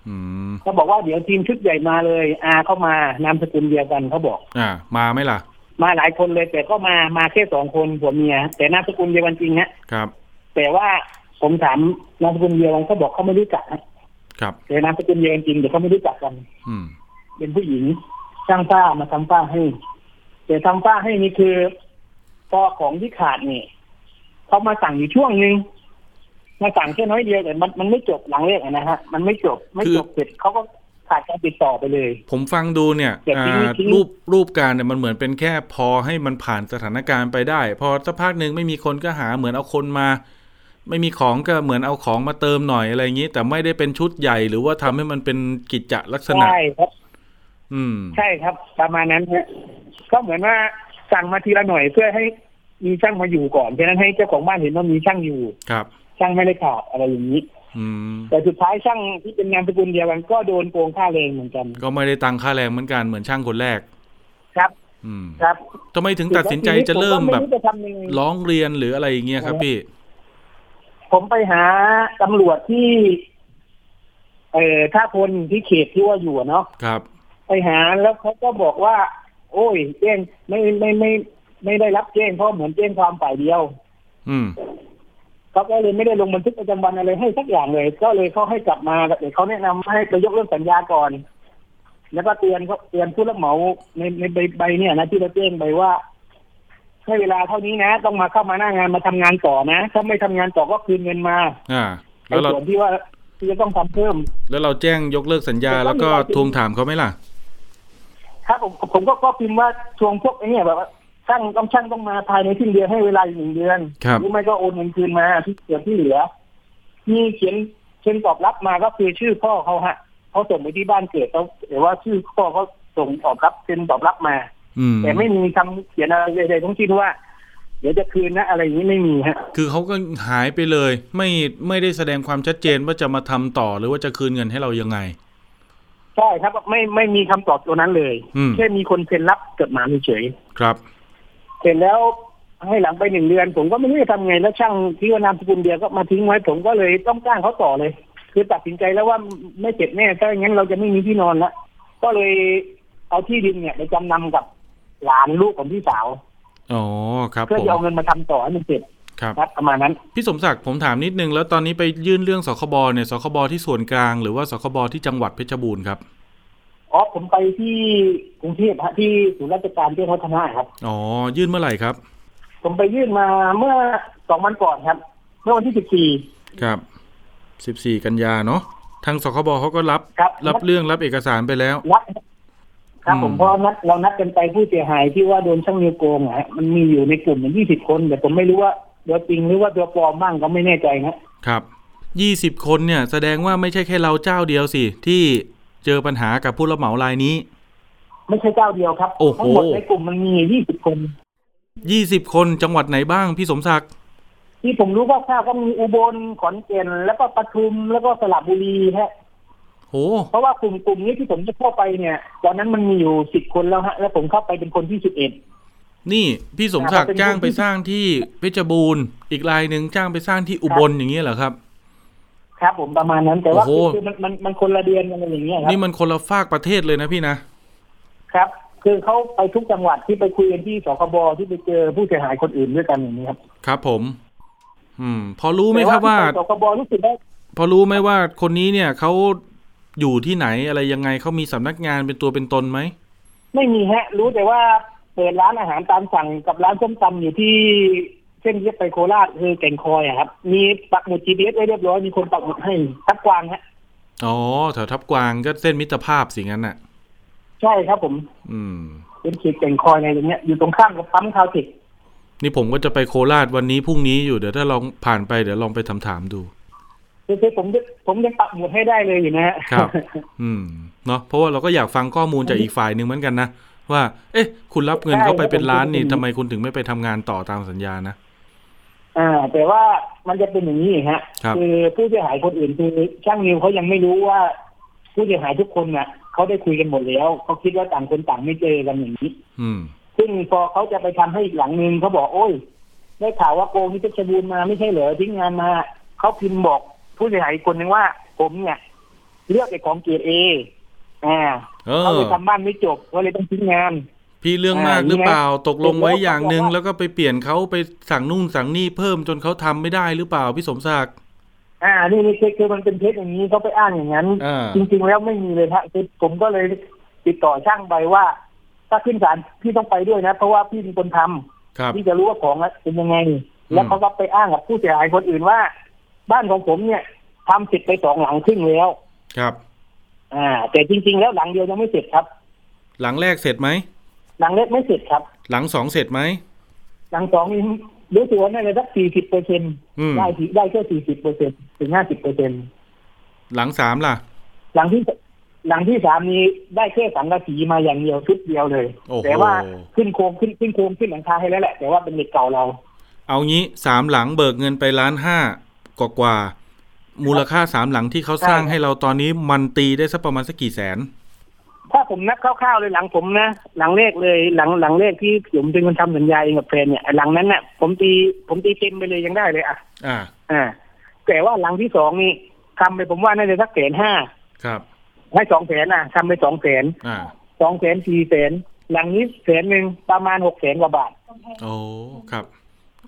Speaker 2: อืม
Speaker 3: เขาบอกว่าเดี๋ยวทีมชุดใหญ่มาเลยอาเข้ามานามสกุลเดียวกันเขาบอก
Speaker 2: อ่า มาไหมล่ะ
Speaker 3: มาหลายคนเลย แต่ก็มามาแค่สองคนผัวเมีย แต่นามสกุลเดียวกันจริงฮะ
Speaker 2: ครับ
Speaker 3: แต่ว่าผมถามนามสกุลเดียวกันเขาบอกเขาไม่รู้จักนะครับแต่นามสกุลเดียวกันจริงแต่เขาไม่รู้จักกัน
Speaker 2: อืม
Speaker 3: เป็นผู้หญิง ช่างฝ้ามาทำฝ้าให้แต่ทำฝ้าให้นี่คือพอของที่ขาดนี่เขามาสั่งอยู่ช่วงหนึ่งมาสั่งแค่น้อยเดียวแต่มันมันไม่จบหลังเลขอะนะฮะ มันไม่จบไม่จบเสร็จเขาก็ขาดการติดต่อไปเลย
Speaker 2: ผมฟังดูเนี่ย
Speaker 3: อย่าทิ้ง
Speaker 2: อ่า
Speaker 3: ทิ้ง
Speaker 2: รูปรูปการเนี่ยมันเหมือนเป็นแค่พอให้มันผ่านสถานการณ์ไปได้ พอสักพักหนึ่งไม่มีคนก็หาเหมือนเอาคนมา ไม่มีของก็เหมือนเอาของมาเติมหน่อยอะไรอย่างนี้ แต่ไม่ได้เป็นชุดใหญ่หรือว่าทำให้มันเป็นกิจจลักษณะ
Speaker 3: ใช่ครับ
Speaker 2: อืม
Speaker 3: ใช่ครับ ประมาณนั้นฮะก็เหมือนว่าสั่งมาทีละหน่อยเพื่อให้มีช่างมาอยู่ก่อนฉะนั้นให้เจ้าของบ้านเห็นว่ามีช่างอยู่
Speaker 2: ครับ
Speaker 3: ช่างไม่ได้ขาดอะไรอย่างนี้
Speaker 2: อืม
Speaker 3: แต่สุดท้ายช่างที่เป็นงานสกุลเดียวกันก็โดนโกงค่าแรงเหมือนกัน
Speaker 2: ก็ไม่ได้ตังค่าแรงเหมือนกันเหมือนช่างคนแรก
Speaker 3: ครับ
Speaker 2: อืม
Speaker 3: ครับ
Speaker 2: ทำไมถึงตัดสินใจจะเริ่มแบบ
Speaker 3: ผก็ไจะทำยังไง
Speaker 2: ร้องเรียนหรืออะไรอย่างเงี้ยครับพี่
Speaker 3: ผมไปหาตำรวจที่ เอ่อท่าพลที่เขตที่ว่าอยู่อะเนาะ
Speaker 2: ครับ
Speaker 3: ไปหาแล้วเขาก็บอกว่า โอ้ยแจ้งไม่ไม่ไม่ไม่ได้รับแจ้งเพราะเหมือนแจ้งความฝ่ายเดียว
Speaker 2: อืม
Speaker 3: เขาก็เลยไม่ได้ลงบันทึกประจำวันอะไรให้สักอย่างเลย ก็เลยเขาให้กลับมาแต่เขาแนะนำให้ไปยกเลิกสัญญาก่อน แล้วก็เตือนเขาเตือนผู้รับเหมาในในใบใบเนี่ยนะที่เราแจ้งไปว่าให้เวลาเท่านี้นะ ต้องมาเข้ามาหน้างานมาทำงานต่อนะถ้าไม่ทำงานต่อก็คืนเงินมา
Speaker 2: อ่า
Speaker 3: ใน
Speaker 2: แล้วเรา
Speaker 3: ส่วนที่ว่าที่จะต้องทำเพิ่ม
Speaker 2: แล้วเราแจ้งยกเลิกสัญญาแล้วก็ทวงถามเขาไหมล่ะ
Speaker 3: ครับผมผมก็ก็พิมพ์ว่าทวงพวกไอ้เนี่ยแบบว่าช่างต้องช่างต้องมาภายในสิ้นเดือนให้เวลาอีกหนึ่งเดือน
Speaker 2: ครับ
Speaker 3: หรือไม่ก็โอนเงินคืนมาที่เกิดที่เหลือ มีเขียนเซ็นตอบรับมาก็คือชื่อพ่อเขาฮะเขาส่งไปที่บ้านเกิดเขาแต่ว่าชื่อพ่อเขาส่งตอบรับเซ็นตอบรับมา
Speaker 2: อืม
Speaker 3: แต่ไม่มีคำเขียนอะไรใดๆทั้งสิ้นว่า เดี๋ยวจะคืนนะอะไรอย่างนี้ไม่มีฮะ
Speaker 2: คือเขาก็หายไปเลย ไม่ไม่ได้แสดงความชัดเจนว่าจะมาทำต่อหรือว่าจะคืนเงินให้เรายังไง
Speaker 3: ใช่ครับไม่ไม่มีคำตอบตัวนั้นเลย
Speaker 2: อืม
Speaker 3: แค่มีคนเซ็นรับจดหมายเฉย
Speaker 2: ครับ
Speaker 3: เสร็จแล้วให้หลังไปหนึ่งเดือน ผมก็ไม่รู้จะทำไงแล้วช่างที่ว่านามสกุลเดียวก็มาทิ้งไว้ ผมก็เลยต้องจ้างเขาต่อเลย คือตัดสินใจแล้วว่าไม่เสร็จแน่ถ้าอย่างนั้นเราจะไม่มีที่นอนละก็เลยเอาที่ดินเนี่ยไปจำนำกับหลานลูกของพี่สาว
Speaker 2: อ๋อครับ
Speaker 3: เพื่อ
Speaker 2: ผม
Speaker 3: จะเอาเงินมาทำต่อให้มันเสร็จ
Speaker 2: ครับ
Speaker 3: ครับประมาณนั้น
Speaker 2: พี่สมศักดิ์ผมถามนิดนึงแล้วตอนนี้ไปยื่นเรื่องสคบเนี่ยสคบที่ส่วนกลางหรือว่าสคบที่จังหวัดเพชรบูรณ์ครับ
Speaker 3: อ๋อผมไปที่กรุงเทพฮะที่ศูนย์ราชการที่พัฒนาครับ
Speaker 2: อ๋อยื่นเมื่อไหร่ครับ
Speaker 3: ผมไปยื่นมาเมื่อสองวันก่อนครับ เมื่อวันที่สิบสี่
Speaker 2: ครับสิบสี่กันยาเนาะทางสคบเขาก็รับ
Speaker 3: ครับ
Speaker 2: รับเรื่องรับเอกสารไปแล้ว
Speaker 3: นัดครับ
Speaker 2: อืม
Speaker 3: ผมเพราะนัดเรานัดกันไปผู้เสียหายที่ว่าโดนช่างนิ้วโกงอะฮะมันมีอยู่ในกลุ่มอย่างยี่สิบคนแต่ผมไม่รู้ว่า ตัวจริงหรือว่าตัวปลอมบ้างก็ไม่แน่ใจฮะ
Speaker 2: ครับยี่สิบคนเนี่ยแสดงว่าไม่ใช่แค่เราเจ้าเดียวสิ ที่เจอปัญหากับผู้รับเหมารายนี้
Speaker 3: ไม่ใช่เจ้าเดียวครับ
Speaker 2: โอ้โห
Speaker 3: ทั้งหมดในกลุ่มมันมียี่สิบคน
Speaker 2: ยี่สิบคนจังหวัดไหนบ้างพี่สมศักดิ์
Speaker 3: ที่ผมรู้ว่าทราบก็มีอุบลขอนแก่นแล้วก็ปทุมแล้วก็สระบุรีฮะ
Speaker 2: โห
Speaker 3: เพราะว่ากลุ่มกลุ่มนี้ที่ผมจะเข้าไปเนี่ย ตอนนั้นมันมีอยู่สิบคนแล้วฮะ แล้วผมเข้าไปเป็นคนที่สิบเอ็ด
Speaker 2: นี่พี่สมศัก
Speaker 3: เป็
Speaker 2: ดิ์
Speaker 3: น
Speaker 2: จ้าง
Speaker 3: คนที่
Speaker 2: ไปสร้างที่เพชรบูรณ์ อีกรายหนึ่งจ้างไปสร้างที่อุบลอย่างเงี้ยเหรอครับ
Speaker 3: ครับผมประมาณนั้นแต่ว่า
Speaker 2: โอ้โห
Speaker 3: คือมันมันมันคนละเดือนกันอะไรอย่างเงี้ยครับ
Speaker 2: นี่มันคนละฝากประเทศเลยนะพี่นะ
Speaker 3: ครับ คือเขาไปทุกจังหวัดที่ไปคุยกันที่สคบที่ไปเจอผู้เสียหายคนอื่นด้วยกันอย่างนี้ครับ
Speaker 2: ครับผม อืม พอรู้ไหมครับว่า
Speaker 3: แต่ที่ไปสคบรู้สึกได้
Speaker 2: พอรู้ไหมว่าคนนี้เนี่ยเขาอยู่ที่ไหนอะไรยังไงเขามีสำนักงานเป็นตัวเป็นตนไหม
Speaker 3: ไม่มีฮะ รู้แต่ว่า เปิดร้านอาหารตามสั่งกับร้านส้มตำอยู่ที่เส้นเลียบไปโคราชคือแก่งคอยอะครับ มีปักหมุด GPS ไว้เรียบร้อยมีคนปักหมุดให้ทับกวางฮะ
Speaker 2: อ๋อแถวทับกวางก็เส้นมิตรภาพสิงั้นน่ะ
Speaker 3: ใช่ครับผม
Speaker 2: อืม
Speaker 3: เป็นเขตแก่งคอยอะไรอย่างเงี้ยอยู่ตรงข้ามกับปั๊มคาวเทค
Speaker 2: นี่ผมก็จะไปโคราชวันนี้พรุ่งนี้อยู่เดี๋ยวถ้าลองผ่านไปเดี๋ยวลองไปถามถามๆดู
Speaker 3: คือผมผมยังปักหมุดให้ได้เลยอยู่นะฮะ
Speaker 2: ครับ อืมเนาะเพราะว่าเราก็อยากฟังข้อมูลจากอีกฝ่ายหนึ่งเหมือนกันนะ ว่า เอ๊ะ คุณรับเงินเขาไปเป็นล้านนี่ทำไมคุณถึงไม่ไปทำงานต่อตามสัญญานะ
Speaker 3: อ่า แต่ว่ามันจะเป็นอย่างนี้ฮะ
Speaker 2: ครับ
Speaker 3: อผู้เสียหายคนอื่นคือช่างนิวเขายังไม่รู้ว่า ผู้เสียหายทุกคนน่ะเขาได้คุยกันหมดแล้วเขาคิดว่าต่างคนต่างไม่เจอกันอย่างนี้
Speaker 2: อืม
Speaker 3: ซึ่งพอเขาจะไปทำให้อีกหลังหนึ่งเขาบอกโอ้ยได้ข่าวว่าโกงที่เพชรบูรณ์มาไม่ใช่เหรอทิ้งงานมาเขาพิมพ์บอกผู้เสียหายอีกคนหนึ่งว่า ผมเนี่ย เลือกไอ้ของเกรดเอ อ่า
Speaker 2: เอ
Speaker 3: เขา
Speaker 2: อ
Speaker 3: เลยทำบ้านไม่จบก็เลยต้องทิ้งงาน
Speaker 2: พี่เรื่องมาก
Speaker 3: อ่า
Speaker 2: หรือเปล่า
Speaker 3: นี่ไง
Speaker 2: ตกลงไว้อย่างหนึ่ง
Speaker 3: เดี๋ยว
Speaker 2: แล้วก็ไปเปลี่ยนเขาไปสั่งนู่นสั่งนี่เพิ่มจนเขาทำไม่ได้หรือเปล่าพี่สมศักดิ์
Speaker 3: อ่า นี่นี่คือคือมันเป็นเท็จอย่างนี้เขาไปอ้างอย่างนั้น
Speaker 2: อ่า
Speaker 3: จริง ๆ แล้วไม่มีเลยฮะคือผมก็เลยติดต่อช่างไปว่า ถ้าขึ้นศาลพี่ต้องไปด้วยนะ เพราะว่าพี่เป็นคนทำ
Speaker 2: ครับ
Speaker 3: พี่จะรู้ว่าของอะเป็นยังไง แล้วเขาก็ไปอ้างกับผู้เสียหายคนอื่นว่า บ้านของผมเนี่ยทำเสร็จไปสองหลังครึ่งแล้ว
Speaker 2: ครับ
Speaker 3: อ่า แต่จริง ๆ แล้วหลังเดียวยังไม่เสร็จครับ
Speaker 2: หลังแรกเสร็จไหม
Speaker 3: หลังเล็กไม่เสร็จครับ
Speaker 2: หลังสองเสร็จไหม
Speaker 3: หลังสองนี่รู้สึกว่าน่าจะสักสี่สิบเปอร์เซ็นต์
Speaker 2: อืม
Speaker 3: ได้ที่ได้แค่สี่สิบเปอร์เซ็นถึงห้าสิบเปอร์เซ็น
Speaker 2: หลังสามล่ะ
Speaker 3: หลังที่หลังที่สามนี้ได้แค่สังกะสีมาอย่างเดียวชุดเดียวเลย
Speaker 2: โอ้โห
Speaker 3: แต่ว่าขึ้นโครงขึ้นขึ้นโครงขึ้นหลังคาให้แล้วแหละ แต่ว่าเป็นเหล็กเก่าเรา
Speaker 2: เอางี้สามหลังเบิกเงินไปล้านห้ากว่ากว่าๆ มูลค่าสามหลังที่เขาสร้าง
Speaker 3: ใช่
Speaker 2: ให้เราตอนนี้มันตีได้สักประมาณสักกี่แสน
Speaker 3: ถ้าผมนับคร่าวๆเลยหลังผมนะ หลังเลขเลยหลังหลังเลขที่ผมเป็นคนทำสัญญาเองกับแฟนเนี่ยหลังนั้นน่ะผมตีผมตีเต็มไปเลยยังได้เลยอะ
Speaker 2: อ่า
Speaker 3: อ่า แต่ว่าหลังที่สองนี่ทำไปผมว่าน่าจะสักแสนห้า
Speaker 2: ครับ
Speaker 3: ให้สองแสนอะทำไปสองแสน
Speaker 2: อ่า
Speaker 3: สองแสนสี่แสนหลังนี้แสนหนึ่งประมาณหกแสนกว่าบาท
Speaker 2: โอ้ ครับ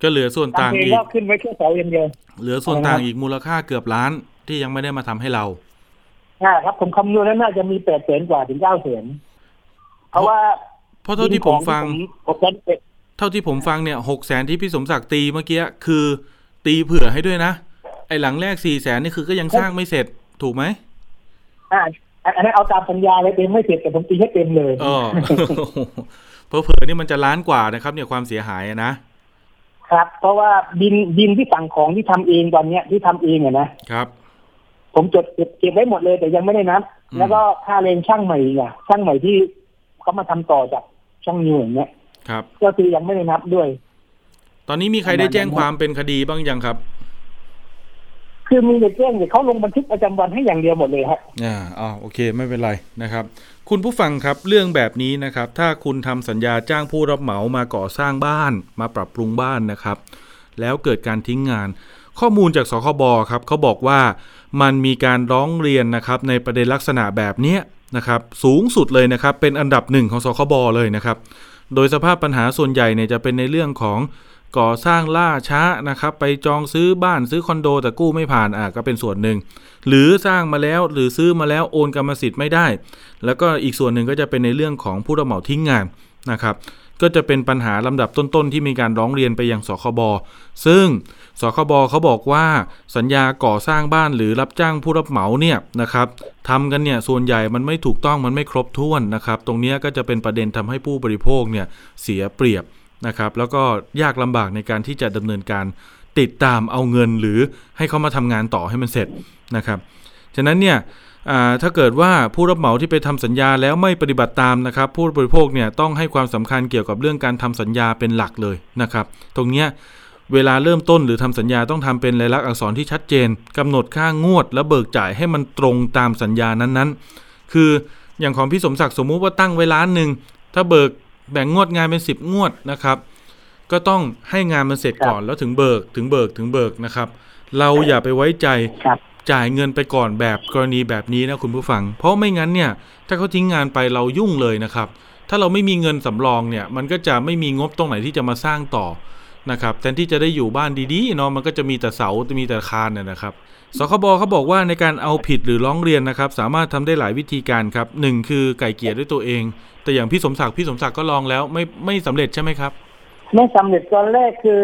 Speaker 2: ก็เหลือส่วนต่าง
Speaker 3: ทำเพลง
Speaker 2: อีก
Speaker 3: ก็ขึ้นไว้แค่เสาอย่างเดียว
Speaker 2: เหลือส่วนต่างอีกมูลค่าเกือบล้านที่ยังไม่ได้มาทำให้เรา
Speaker 3: อ่าครับผมคำนวณแล้วน่าจะมีแปดแสนกว่าถึงเก้าแสนเพราะว่า
Speaker 2: เพราะเท่าที่ผมฟัง
Speaker 3: ผมผมผม
Speaker 2: เท่าที่ผมฟังเนี่ยหกแสนที่พี่สมศักดิ์ตีเมื่อกี้คือ ตีเผื่อให้ด้วยนะไอ้หลังแรกสี่แสนนี่คือก็ยังสร้างไม่เสร็จถูกไหม
Speaker 3: อ่าอันนั้นเอาตามสัญญาเลยเต็มไม่เสร็จแต่ผมตีให้เต็มเลย
Speaker 2: เออเพอเผื่อๆนี่มันจะล้านกว่านะครับ เนี่ยความเสียหายอะนะ
Speaker 3: ครับ เพราะว่าบินบินที่สั่งของที่ทำเองตอนเนี้ยที่ทำเองอะนะครับ ผมจดเก็บเก็บไว้หมดเลยแต่ยังไม่ได้นับ
Speaker 2: อืม
Speaker 3: แล้วก็ค่าแรงช่างใหม่อะช่างใหม่ที่เขามาทำต่อจากช่างนิวอย่างเงี้ย
Speaker 2: ครับ
Speaker 3: ก็คือยังไม่ได้นับด้วย
Speaker 2: ตอนนี้มีใครได้แจ้งความเป็นคดีบ้างยังครับ
Speaker 3: คือมีเด็กแจ้งเด็กเขาลงบันทึกประจำวันให้อย่างเดียวหมดเลยครับ
Speaker 2: อ่าอ๋อโอเค ไม่เป็นไรนะครับ คุณผู้ฟังครับเรื่องแบบนี้นะครับ ถ้าคุณทำสัญญาจ้างผู้รับเหมามาก่อสร้างบ้าน มาปรับปรุงบ้านนะครับ แล้วเกิดการทิ้งงาน ข้อมูลจากสคบครับเขาบอกว่ามันมีการร้องเรียนนะครับในประเด็นลักษณะแบบเนี้ยนะครับ สูงสุดเลยนะครับ เป็นอันดับหนึ่งของสคบเลยนะครับ โดยสภาพปัญหาส่วนใหญ่เนี่ยจะเป็นในเรื่องของ ก่อสร้างล่าช้านะครับ ไปจองซื้อบ้านซื้อคอนโด แต่กู้ไม่ผ่านอะก็เป็นส่วนหนึ่ง หรือสร้างมาแล้วหรือซื้อมาแล้วโอนกรรมสิทธิ์ไม่ได้ แล้วก็อีกส่วนหนึ่งก็จะเป็นในเรื่องของผู้รับเหมาทิ้งงานนะครับก็จะเป็นปัญหาลำดับต้นๆ ที่มีการร้องเรียนไปยังสคบ ซึ่งสคบเขาบอกว่าสัญญาก่อสร้างบ้านหรือรับจ้างผู้รับเหมาเนี่ยนะครับทำกันเนี่ยส่วนใหญ่มันไม่ถูกต้องมันไม่ครบถ้วนนะครับ ตรงนี้ก็จะเป็นประเด็นทำให้ผู้บริโภคเนี่ยเสียเปรียบ นะครับแล้วก็ยากลำบากในการที่จะดำเนินการติดตามเอาเงินหรือให้เขามาทำงานต่อให้มันเสร็จนะครับฉะนั้นเนี่ยถ้าเกิดว่าผู้รับเหมาที่ไปทำสัญญาแล้วไม่ปฏิบัติตามนะครับ ผู้บริโภคเนี่ยต้องให้ความสำคัญเกี่ยวกับเรื่องการทำสัญญาเป็นหลักเลยนะครับ ตรงเนี้ยเวลาเริ่มต้นหรือทำสัญญาต้องทำเป็นลายลักษณ์อักษรที่ชัดเจนกำหนดค่างวด และเบิกจ่ายให้มันตรงตามสัญญานั้นๆ คืออย่างของพี่สมศักดิ์สมมุติว่าตั้งไว้ล้านหนึ่งถ้าเบิก แบ่งงวดงานเป็น10งวดนะครับ ก็ต้องให้งานมันเสร็จก่อนแล้วถึงเบิกถึงเบิกถึงเบิกนะครับ เราอย่าไปไว้ใจ
Speaker 3: ครับ
Speaker 2: จ่ายเงินไปก่อนแบบกรณีแบบนี้นะคุณผู้ฟัง เพราะไม่งั้นเนี่ย ถ้าเขาทิ้งงานไปเรายุ่งเลยนะครับ ถ้าเราไม่มีเงินสำรองเนี่ย มันก็จะไม่มีงบตรงไหนที่จะมาสร้างต่อนะครับแทนที่จะได้อยู่บ้านดีๆเนาะมันก็จะมีแต่เสาจะมีแต่คานเนี่ยนะครับ สคบเขาบอกว่าในการเอาผิดหรือร้องเรียนนะครับ สามารถทำได้หลายวิธีการครับหนึ่งคือไก่เกลี่ยด้วยตัวเอง แต่อย่างพี่สมศักดิ์พี่สมศักดิ์ก็ลองแล้วไม่ไม่สำเร็จใช่ไหมครับ
Speaker 3: ไม่สำเร็จตอนแรกคือ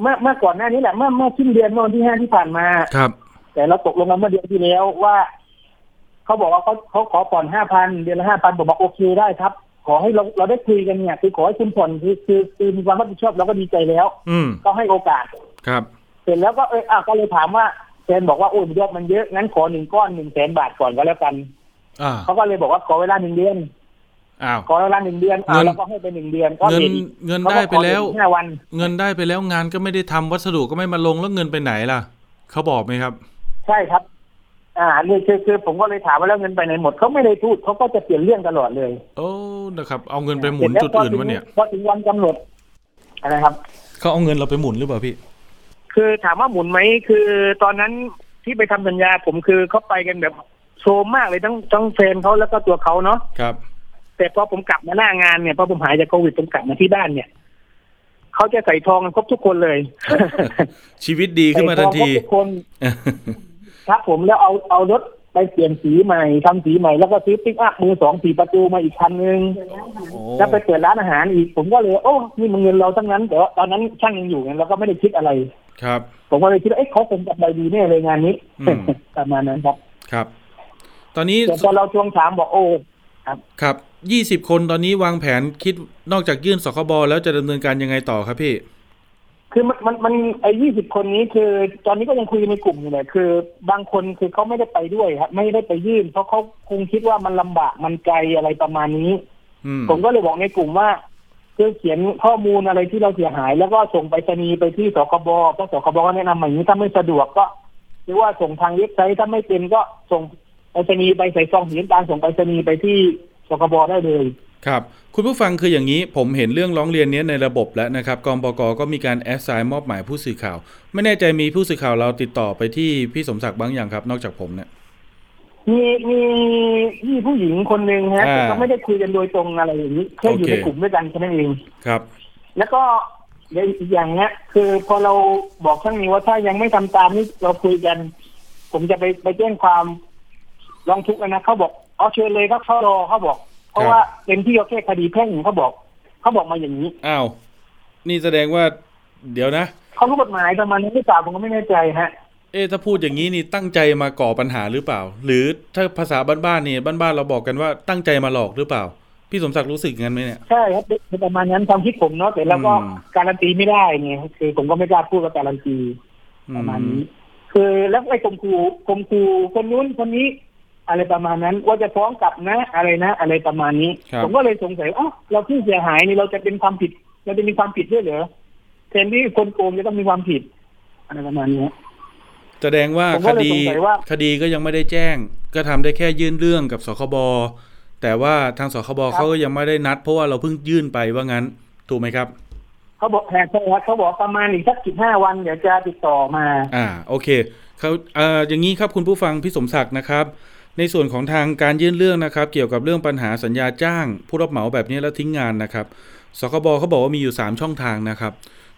Speaker 3: เมื่อเมื่อก่อนหน้านี้แหละเมื่อเมื่อสิ้นเดือนเมื่อวันที่ห้าที่ผ่านมา
Speaker 2: ครับ
Speaker 3: แต่เราตกลงกันเมื่อเดือนที่แล้วว่าเขาบอกว่าเขาเขาขอผ่อนห้าพันเดือนละห้าพันผมบอกโอเคได้ครับ ขอให้เราเราได้คุยกันเนี่ยคือขอให้คุณผ่อนคือคือคือมีความรับผิดชอบเราก็ดีใจแล้ว
Speaker 2: อืม
Speaker 3: ก็ให้โอกาส
Speaker 2: ครับ
Speaker 3: เสร็จแล้วก็เอออะก็เลยถามว่า แฟนบอกว่าโอ้ยยอดมันเยอะงั้นขอหนึ่งก้อนหนึ่งแสนบาทก่อนก็แล้วกัน
Speaker 2: อ่า
Speaker 3: เขาก็เลยบอกว่าขอเวลาหนึ่งเดือน
Speaker 2: อ้าว
Speaker 3: ขอเวลาหนึ่งเดือนอะ
Speaker 2: เงิน
Speaker 3: แล้วก็ให้ไปหนึ่งเดือนก็
Speaker 2: เงิน
Speaker 3: เห็น
Speaker 2: เงินได้ไปแล้ว
Speaker 3: ห้าวัน
Speaker 2: เงินได้ไปแล้วงานก็ไม่ได้ทำวัสดุก็ไม่มาลงแล้วเงินไปไหนล่ะเขาบอกไหมครับ
Speaker 3: ใช่ครับ อ่านี่คือคือผมก็เลยถามว่าแล้วเงินไปไหนหมดเขาไม่ได้พูดเขาก็จะเปลี่ยนเรื่องตลอดเลย
Speaker 2: โอ้นะครับ เอาเงินไปหมุนจุดอื่นวะเนี่ย
Speaker 3: พอถึงวันกำหนดอะไรครับ
Speaker 2: เขาเอาเงินเราไปหมุนหรือเปล่าพี่
Speaker 3: คือถามว่าหมุนไหมคือตอนนั้นที่ไปทำสัญญาผมคือเขาไปกันแบบโซมมากเลยทั้งทั้งแฟนเขาแล้วก็ตัวเขาเนาะ
Speaker 2: ครับ
Speaker 3: แต่พอผมกลับมาหน้างานเนี่ยพอผมหายจากโควิดผมกลับมาที่บ้านเนี่ยเขาจะใส่ทองกันครบทุกคนเลย
Speaker 2: ชีวิตดีขึ้นมาทันที
Speaker 3: ใส่ทองครบทุกคนครับผมแล้วเอาเอารถ ไปเปลี่ยนสีใหม่ทำสีใหม่แล้วก็ซื้อปิกอัพมือสองสี่ประตูมาอีกคันนึง
Speaker 2: โอ้
Speaker 3: แล้วไปเปิดร้านอาหารอีก ผมก็เลยโอ้นี่มันเงินเราทั้งนั้นแต่ว่าตอนนั้นช่างยังอยู่ไงเราก็ไม่ได้คิดอะไร
Speaker 2: ครับ
Speaker 3: ผมก็เลยคิดว่าเอ๊ะเขาคงกำไรดีแน่เลยงานนี้
Speaker 2: อืม
Speaker 3: ประมาณนั้นครับ
Speaker 2: ครับ ตอนนี้
Speaker 3: แต่พอเราทวงถามบอกโอ้
Speaker 2: ครับยี่สิบคนตอนนี้วางแผนคิดนอกจากยื่นสคบแล้วจะดำเนินการยังไงต่อครับพี่
Speaker 3: คือมันมันมันไอ้ยี่สิบคนนี้คือ ตอนนี้ก็ยังคุยในกลุ่มอยู่เลยคือบางคนคือเขาไม่ได้ไปด้วยครับไม่ได้ไปยื่น เพราะเขาคงคิดว่ามันลำบากมันไกลอะไรประมาณนี้
Speaker 2: อืม
Speaker 3: ผมก็เลยบอกในกลุ่มว่าคือเขียนข้อมูลอะไรที่เราเสียหาย แล้วก็ส่งไปรษณีย์ไปที่สคบเพราะสคบก็แนะนำมาอย่างนี้ถ้าไม่สะดวกก็ หรือว่าส่งทางเว็บไซต์ถ้าไม่เป็นก็ส่งไปรษณีย์ไปใส่ซองสีน้ำตาลส่งไปรษณีย์ไปที่สคบได้เลย
Speaker 2: ครับคุณผู้ฟังคืออย่างนี้ผมเห็นเรื่องร้องเรียนเนี้ยในระบบแล้วนะครับกองบกก็มีการแอสไซน์มอบหมายผู้สื่อข่าว ไม่แน่ใจมีผู้สื่อข่าวเราติดต่อไปที่พี่สมศักดิ์บ้างอย่างครับ นอกจากผมเนี่ย
Speaker 3: มีมีพี่ผู้หญิงคนหนึ่งฮะ
Speaker 2: อ่า
Speaker 3: แต่ก็ไม่ได้คุยกันโดยตรงอะไรอย่างนี้แค่อยู่
Speaker 2: โอเค
Speaker 3: ในกลุ่มด้วยกันแค่นั้นเอง
Speaker 2: ครับ
Speaker 3: แล้วก็เดี๋ยวอีกอย่างเนี้ย คือพอเราบอกช่างนี้ว่าถ้ายังไม่ทำตามนี้เราคุยกัน ผมจะไปไปแจ้งความร้องทุกข์นะเขาบอกเอาเชิญเลยครับเขารอเขาบอก เพราะว่าเป็นที่เขาแค่คดีแพ่งเขาบอกเขาบอกมาอย่างนี้
Speaker 2: อ้าวนี่แสดงว่า เดี๋ยวนะ
Speaker 3: เขารู้กฎหมายประมาณนี้หรือเปล่าผมก็ไม่แน่ใจฮะ
Speaker 2: เอ๊ะถ้าพูดอย่างนี้นี่ตั้งใจมาก่อปัญหาหรือเปล่า หรือถ้าภาษาบ้านๆนี่บ้านๆเราบอกกันว่าตั้งใจมาหลอกหรือเปล่า พี่สมศักดิ์รู้สึกงั้นไหมเนี่ย
Speaker 3: ใช่ครับเป็นประมาณนั้นความคิดผมเนาะแต่เราก็
Speaker 2: อืม
Speaker 3: การันตีไม่ได้ไงคือผมก็ไม่กล้าพูดว่าการันตีประมาณนี้คือแล้วไอ้ข่มขู่ข่มขู่คนนู้นคนนี้ อะไรประมาณนั้น ว่าจะฟ้องกลับนะอะไรนะ อะไรประมาณนี้
Speaker 2: ครับ
Speaker 3: ผมก็เลยสงสัยว่าอ้าวเราผู้เสียหายนี่เราจะเป็นความผิด เราจะมีความผิดด้วยเหรอแทนที่คนโกงจะต้องมีความผิด อะไรประมาณนี้
Speaker 2: แสดงว่า
Speaker 3: ผม
Speaker 2: ค
Speaker 3: ก็เลย
Speaker 2: ดี
Speaker 3: สงสัยว่า
Speaker 2: คดีก็ยังไม่ได้แจ้ง ก็ทำได้แค่ยื่นเรื่องกับสคบแต่ว่าทางสคบเขาก็ยังไม่ได้นัด เพราะว่าเราเพิ่งยื่นไปว่างั้น ถูกไหมครับ
Speaker 3: เขาบอกแทนใช่ครับเขาบอกประมาณอีกสักสิบห้าวันเดี๋ยวจะติดต่อมา
Speaker 2: อ่า โอเคเขาเอ่ออย่างนี้ครับคุณผู้ฟังพี่สมศักดิ์นะครับ ในส่วนของทางการยื่นเรื่องนะครับ เกี่ยวกับเรื่องปัญหาสัญญาจ้าง ผู้รับเหมาแบบนี้แล้วทิ้งงานนะครับสคบเขาบอกว่ามีอยู่ 3 ช่องทางนะครับ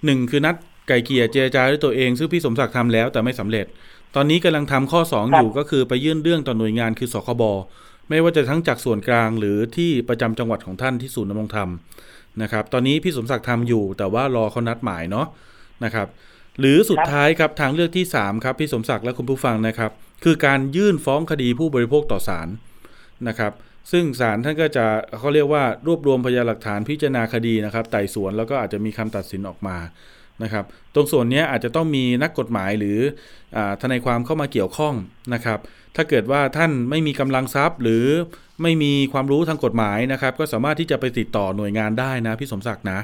Speaker 2: หนึ่งคือนัดไก่เกลี่ยเจรจาด้วยตัวเอง ซึ่งพี่สมศักดิ์ทำแล้วแต่ไม่สำเร็จ ตอนนี้กำลังทำข้อ 2 อยู่ก็คือไปยื่นเรื่องต่อหน่วยงานคือสคบไม่ว่าจะทั้งจากส่วนกลางหรือที่ประจำจังหวัดของท่านที่ศูนย์ดำรงธรรมนะครับ ตอนนี้พี่สมศักดิ์ทำอยู่ แต่ว่ารอเขานัดหมายเนาะนะครับ หรือสุดท้ายครับทางเลือกที่ 3 ครับพี่สมศักดิ์และคุณผู้ฟังนะครับ คือการยื่นฟ้องคดีผู้บริโภคต่อศาลนะครับ ซึ่งศาลท่านก็จะเขาเรียกว่ารวบรวมพยานหลักฐานพิจารณาคดีนะครับไต่สวนแล้วก็อาจจะมีคำตัดสินออกมานะครับ ตรงส่วนเนี้ยอาจจะต้องมีนักกฎหมายหรืออาทนายความเข้ามาเกี่ยวข้องนะครับ ถ้าเกิดว่าท่านไม่มีกำลังทรัพย์ หรือไม่มีความรู้ทางกฎหมายนะครับ ก็สามารถที่จะไปติดต่อหน่วยงานได้นะพี่สมศักดิ์นะ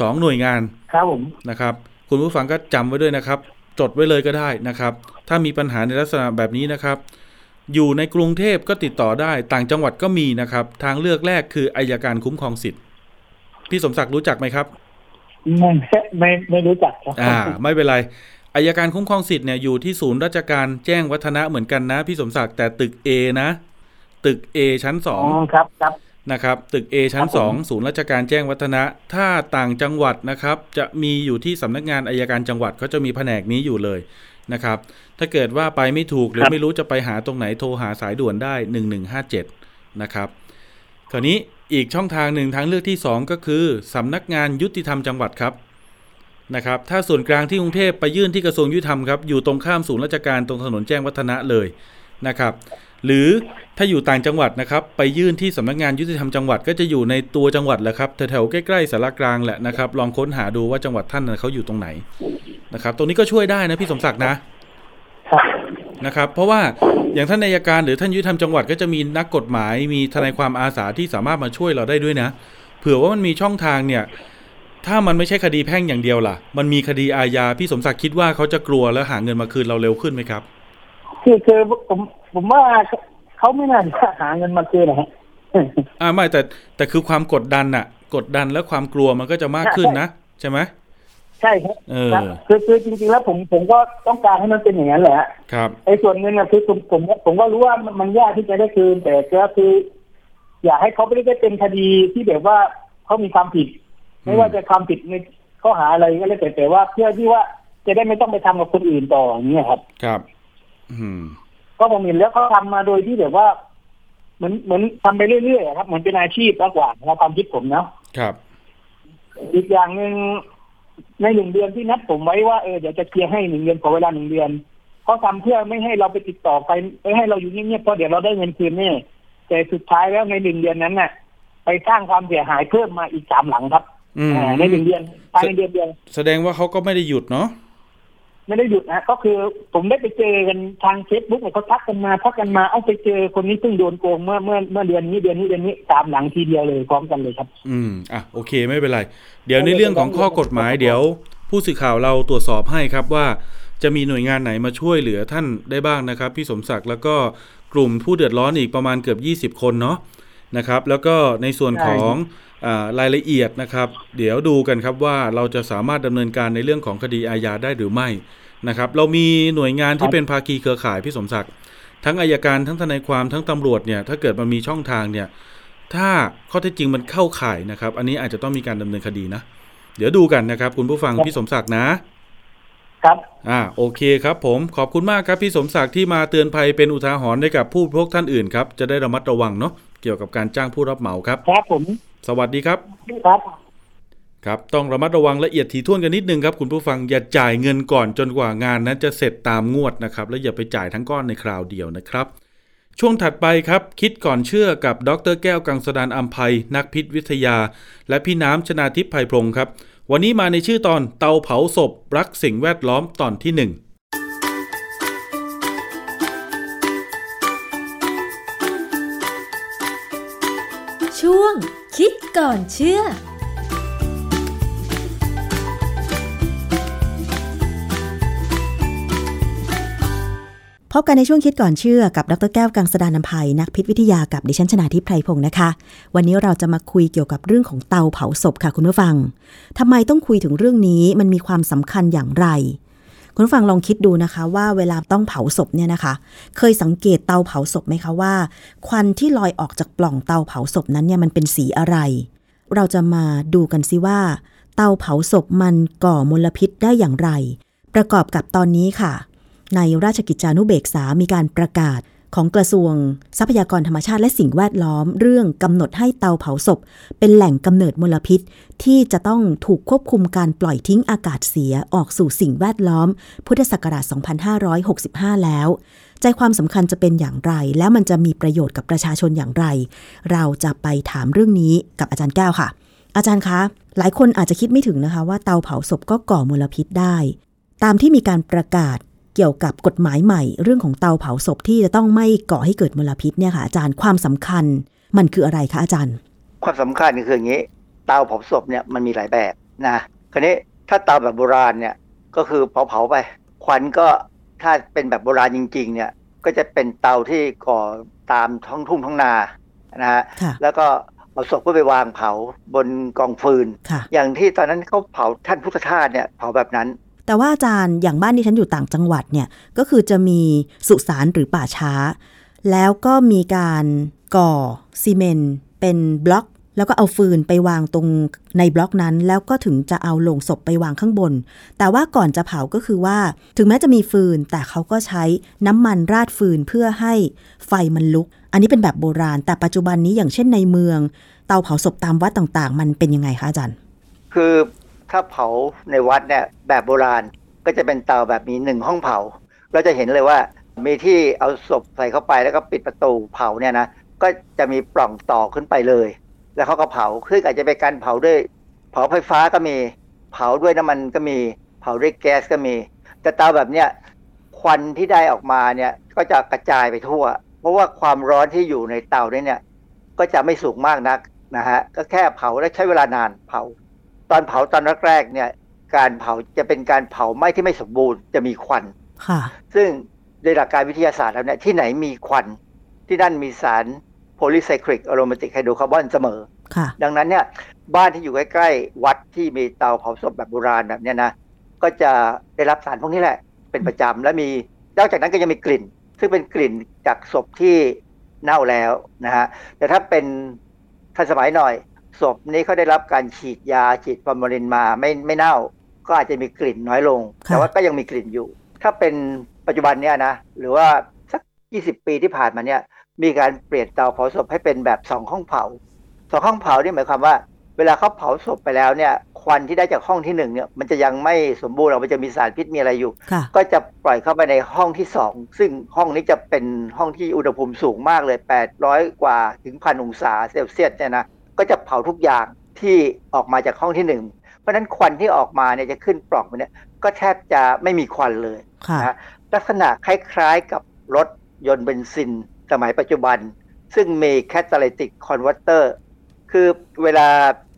Speaker 2: สองหน่วยงาน
Speaker 3: ครับผม
Speaker 2: นะครับ คุณผู้ฟังก็จำไว้ด้วยนะครับ จดไว้เลยก็ได้นะครับ ถ้ามีปัญหาในลักษณะแบบนี้นะครับ อยู่ในกรุงเทพก็ติดต่อได้ต่างจังหวัดก็มีนะครับ ทางเลือกแรกคืออายการคุ้มครองสิทธิ์พี่สมศักดิ์รู้จักไหมครับ
Speaker 3: ไม่ไม่ไม่รู้จักครับ
Speaker 2: อ่า ไม่เป็นไรอายการคุ้มครองสิทธิ์เนี่ยอยู่ที่ศูนย์ราชการแจ้งวัฒนะเหมือนกันนะ พี่สมศักดิ์แต่ตึก A นะ ตึก A ชั้นสอ
Speaker 3: อ๋องครับครับ
Speaker 2: นะครับตึก A ชั้น
Speaker 3: ครับผม
Speaker 2: 2ศูนย์ราชการแจ้งวัฒนะ ถ้าต่างจังหวัดนะครับ จะมีอยู่ที่สำนักงานอายการจังหวัดเขาจะมีแผนกนี้อยู่เลยนะครับ ถ้าเกิดว่าไปไม่ถูกหรือไม่รู้จะไปหาตรงไหนโทรหาสายด่วนได้ 1157 นะครับ คราวนี้อีกช่องทางหนึ่งทางเลือกที่ 2 ก็คือสำนักงานยุติธรรมจังหวัดครับนะครับ ถ้าส่วนกลางที่กรุงเทพไปยื่นที่กระทรวงยุติธรรมครับอยู่ตรงข้ามศูนย์ราชการตรงถนนแจ้งวัฒนะเลยนะครับ หรือถ้าอยู่ต่างจังหวัดนะครับ ไปยื่นที่สำนักงานยุติธรรมจังหวัดก็จะอยู่ในตัวจังหวัดแหละครับแถวๆใกล้ๆสารกลางแหละนะครับ ลองค้นหาดูว่าจังหวัดท่านเขาอยู่ตรงไหนนะครับ ตรงนี้ก็ช่วยได้นะพี่สมศักดิ์นะนะครับ เพราะว่าอย่างท่านนายการหรือท่านยุติธรรมจังหวัดก็จะมีนักกฎหมายมีทนายความอาสาที่สามารถมาช่วยเราได้ด้วยนะ เผื่อว่ามันมีช่องทางเนี่ย ถ้ามันไม่ใช่คดีแพ่งอย่างเดียวล่ะ มันมีคดีอาญาพี่สมศักดิ์คิดว่าเขาจะกลัวแล้วหาเงินมาคืนเราเร็วขึ้นไหมครับ
Speaker 3: คือคือผมผมว่าเขาไม่น่าจะหาเงินมาคืนนะฮะ
Speaker 2: อ่าไม่แต่แต่คือความกดดันน่ะกดดันและความกลัวมันก็จะมากขึ้นนะใช่ไหม
Speaker 3: ใช่ครับ
Speaker 2: เออ
Speaker 3: ครับคือคือจริงๆแล้วผมผมก็ต้องการให้มันเป็นอย่างนั้นแหละฮะ
Speaker 2: ครับ
Speaker 3: ไอ้ส่วนเงินนะคือผมผมผมก็รู้ว่ามันมันยากที่จะได้คืนแต่ก็คือ อยากให้เขาไม่ได้เป็นคดีที่แบบว่าเขามีความผิด ไม่ว่าจะความผิดในข้อหาอะไรก็แล้วแต่แต่ว่าเพื่อที่ว่าจะได้ไม่ต้องไปทำกับคนอื่นต่ออย่างเงี้ยครับ
Speaker 2: ครับอืม
Speaker 3: ก็ผมเห็นแล้วเขาทำมาโดยที่แบบว่า เหมือนเหมือนทำไปเรื่อยๆอะครับเหมือนเป็นอาชีพมากกว่าในความคิดผมนะครับ อีกอย่างหนึ่งในหนึ่งเดือนที่นัดผมไว้ว่าเออเดี๋ยวจะเคลียร์ให้หนึ่งเดือนขอเวลาหนึ่งเดือนเขาทำเพื่อไม่ให้เราไปติดต่อไปไม่ให้เราอยู่เงียบๆเพราะเดี๋ยวเราได้เงินคืนแน่แต่สุดท้ายแล้วในหนึ่งเดือนนั้นน่ะ ไปสร้างความเสียหายเพิ่มมาอีกสามหลังครับ
Speaker 2: อืม
Speaker 3: อ่าในหนึ่งเดือนภายในเดือนเดียว
Speaker 2: แสดงว่าเขาก็ไม่ได้หยุดเนาะ
Speaker 3: ไม่ได้หยุดนะก็คือผมได้ไปเจอกันทางเฟซบุ๊กเนี่ยเขาทักกันมาทักกันมาเอาไปเจอคนนี้เพิ่งโดนโกงเมื่อเมื่อเมื่อเดือนนี้เดือนนี้เดือนนี้ตามหลังทีเดียวเลยพร้อมกันเลยครับ
Speaker 2: อืมอะโอเคไม่เป็นไร เดี๋ยวในเรื่องของข้อกฎหมายเดี๋ยว ผู้สื่อข่าวเราตรวจสอบให้ครับว่า จะมีหน่วยงานไหนมาช่วยเหลือท่านได้บ้างนะครับ พี่สมศักดิ์แล้วก็กลุ่มผู้เดือดร้อนอีกประมาณเกือบ 20 คนเนาะนะครับ แล้วก็ในส่วนของ รายละเอียดนะครับ เดี๋ยวดูกันครับว่าเราจะสามารถดำเนินการในเรื่องของคดีอาญาได้หรือไม่นะครับ เรามีหน่วยงานที่เป็นภาคีเครือข่ายพี่สมศักดิ์ทั้งอายการทั้งทนายความทั้งตำรวจเนี่ยถ้าเกิดมันมีช่องทางเนี่ยถ้าข้อเท็จจริงมันเข้าข่ายนะครับ อันนี้อาจจะต้องมีการดำเนินคดีนะ เดี๋ยวดูกันนะครับ คุณผู้ฟัง
Speaker 3: ครับ
Speaker 2: พี่สมศักดิ์นะ
Speaker 3: ครับ
Speaker 2: อ่าโอเคครับผมขอบคุณมากครับพี่สมศักดิ์ที่มาเตือนภัยเป็นอุทาหรณ์ให้กับผู้บริโภคท่านอื่นครับจะได้ระมัดระวังเนาะเกี่ยวกับการจ้างผู้รับเหมาครับ
Speaker 3: ครับผม
Speaker 2: สวัสดีครับ
Speaker 3: ครับ
Speaker 2: ครับ ต้องระมัดระวังละเอียดถี่ถ้วนกันนิดนึงครับ คุณผู้ฟังอย่าจ่ายเงินก่อนจนกว่างานนั้นจะเสร็จตามงวดนะครับ และอย่าไปจ่ายทั้งก้อนในคราวเดียวนะครับ ช่วงถัดไปครับ คิดก่อนเชื่อกับดรแก้วกังสดานอัมภัยนักพิษวิทยา และพี่น้ำชนาทิพย์ไพพงศ์ครับ วันนี้มาในชื่อตอนเตาเผาศพรักสิ่งแวดล้อมตอนที่หนึ่ง
Speaker 4: ก่อนเชื่อ
Speaker 5: พบกันในช่วงคิดก่อนเชื่อกับดรแก้วกังสดานนภัยนักพิษวิทยากับดิฉันชนาทิพไพรพงศ์นะคะ วันนี้เราจะมาคุยเกี่ยวกับเรื่องของเตาเผาศพค่ะคุณผู้ฟังทำไมต้องคุยถึงเรื่องนี้มันมีความสำคัญอย่างไร คุณผู้ฟังลองคิดดูนะคะ ว่าเวลาต้องเผาศพเนี่ยนะคะ เคยสังเกตเตาเผาศพไหมคะว่า ควันที่ลอยออกจากปล่องเตาเผาศพนั้นเนี่ยมันเป็นสีอะไร เราจะมาดูกันซิว่า เตาเผาศพมันก่อมลพิษได้อย่างไร ประกอบกับตอนนี้ค่ะ ในราชกิจจานุเบกษามีการประกาศ ของกระทรวงทรัพยากรธรรมชาติและสิ่งแวดล้อม เรื่องกำหนดให้เตาเผาศพ เป็นแหล่งกำเนิดมลพิษ ที่จะต้องถูกควบคุมการปล่อยทิ้งอากาศเสียออกสู่สิ่งแวดล้อม พุทธศักราช 2565 แล้ว ใจความสำคัญจะเป็นอย่างไร แล้วมันจะมีประโยชน์กับประชาชนอย่างไร เราจะไปถามเรื่องนี้กับอาจารย์แก้วค่ะ อาจารย์คะ หลายคนอาจจะคิดไม่ถึงนะคะว่าเตาเผาศพก็ก่อมลพิษได้ ตามที่มีการประกาศ กี่ยวกับกฎหมายใหม่ เรื่องของเตาเผาศพที่จะต้องไม่ก่อให้เกิดมลพิษเนี่ยค่ะอาจารย์ความสำคัญ มันคืออะไรคะอาจารย์
Speaker 6: ความสำคัญคืออย่างนี้ เตาเผาศพเนี่ยมันมีหลายแบบนะคราวนี้ถ้าเตาแบบโบราณเนี่ยก็คือเผาเผาๆไป ควันก็ถ้าเป็นแบบโบราณจริง ๆ เนี่ยก็จะเป็นเตาที่ก่อตามท้องทุ่งท้องนานะฮะ
Speaker 5: ค่ะ
Speaker 6: แล้วก็เอาศพก็ไปวางเผาบนกองฟืน
Speaker 5: ค่ะ
Speaker 6: อย่างที่ตอนนั้นเขาเผาท่านพุทธทาสเนี่ยเผาแบบนั้น
Speaker 5: แต่ว่าอาจารย์อย่างบ้านที่ฉันอยู่ต่างจังหวัดเนี่ยก็คือจะมีสุสานหรือป่าช้า แล้วก็มีการก่อซีเมนต์เป็นบล็อก แล้วก็เอาฟืนไปวางตรงในบล็อกนั้น แล้วก็ถึงจะเอาโลงศพไปวางข้างบน แต่ว่าก่อนจะเผาก็คือว่า ถึงแม้จะมีฟืน แต่เขาก็ใช้น้ำมันราดฟืนเพื่อให้ไฟมันลุก อันนี้เป็นแบบโบราณ แต่ปัจจุบันนี้อย่างเช่นในเมือง เตาเผาศพตามวัดต่างๆ มันเป็นยังไงคะอาจารย์
Speaker 6: คือ ถ้าเผาในวัดเนี่ยแบบโบราณก็จะเป็นเตาแบบมีหนึ่งห้องเผา เราจะเห็นเลยว่ามีที่เอาศพใส่เข้าไปแล้วก็ปิดประตูเผาเนี่ยนะก็จะมีปล่องต่อขึ้นไปเลย แล้วเขาก็เผาคืออาจจะเป็นการเผาด้วย เผาไฟฟ้าก็มี เผาด้วยน้ำมันก็มี เผาด้วยแก๊สก็มี แต่เตาแบบเนี้ยควันที่ได้ออกมาเนี่ยก็จะกระจายไปทั่ว เพราะว่าความร้อนที่อยู่ในเตาเนี่ยก็จะไม่สูงมากนักนะฮะก็แค่เผาและใช้เวลานานเผา ตอนเผาตอนแรกๆเนี่ย การเผาจะเป็นการเผาไหม้ที่ไม่สมบูรณ์จะมีควัน
Speaker 5: ค่ะ
Speaker 6: ซึ่งในหลักการวิทยาศาสตร์แล้วเนี่ยที่ไหนมีควัน ที่นั่นมีสาร polycyclic aromatic hydrocarbon เสมอ
Speaker 5: ค่ะ
Speaker 6: ดังนั้นเนี่ยบ้านที่อยู่ใกล้ๆ วัดที่มีเตาเผาศพแบบโบราณแบบเนี้ยนะก็จะได้รับสารพวกนี้แหละ เป็นประจำและมีนอกจากนั้นก็ยังมีกลิ่น ซึ่งเป็นกลิ่นจากศพที่เน่าแล้วนะฮะแต่ถ้าเป็นทันสมัยหน่อย ศพนี้เขาได้รับการฉีดยาฉีดฟอร์มาลินมาไม่ไม่เน่า ก็อาจจะมีกลิ่นน้อยลง
Speaker 5: ค่ะ
Speaker 6: แต่ว่าก็ยังมีกลิ่นอยู่ ถ้าเป็นปัจจุบันเนี่ยนะ หรือว่าสัก 20 ปีที่ผ่านมาเนี่ย มีการเปลี่ยนเตาเผาศพให้เป็นแบบสองห้องเผาสองห้องเผานี่หมายความว่า เวลาเขาเผาศพไปแล้วเนี่ยควันที่ได้จากห้องที่หนึ่งเนี่ยมันจะยังไม่สมบูรณ์หรอกมันจะมีสารพิษมีอะไรอยู่
Speaker 5: ค่ะ
Speaker 6: ก็จะปล่อยเข้าไปในห้องที่สองซึ่งห้องนี้จะเป็นห้องที่อุณหภูมิสูงมากเลย 800 กว่าถึงพันองศาเซลเซียสเนี่ยนะ ก็จะเผาทุกอย่างที่ออกมาจากห้องที่หนึ่งเพราะฉะนั้นควันที่ออกมาเนี่ยจะขึ้นปล่องไปเนี่ยก็แทบจะไม่มีควันเลย
Speaker 5: ค่ะ
Speaker 6: นะลักษณะคล้ายๆกับรถยนต์เบนซินสมัยปัจจุบัน ซึ่งมี catalytic converter คือเวลา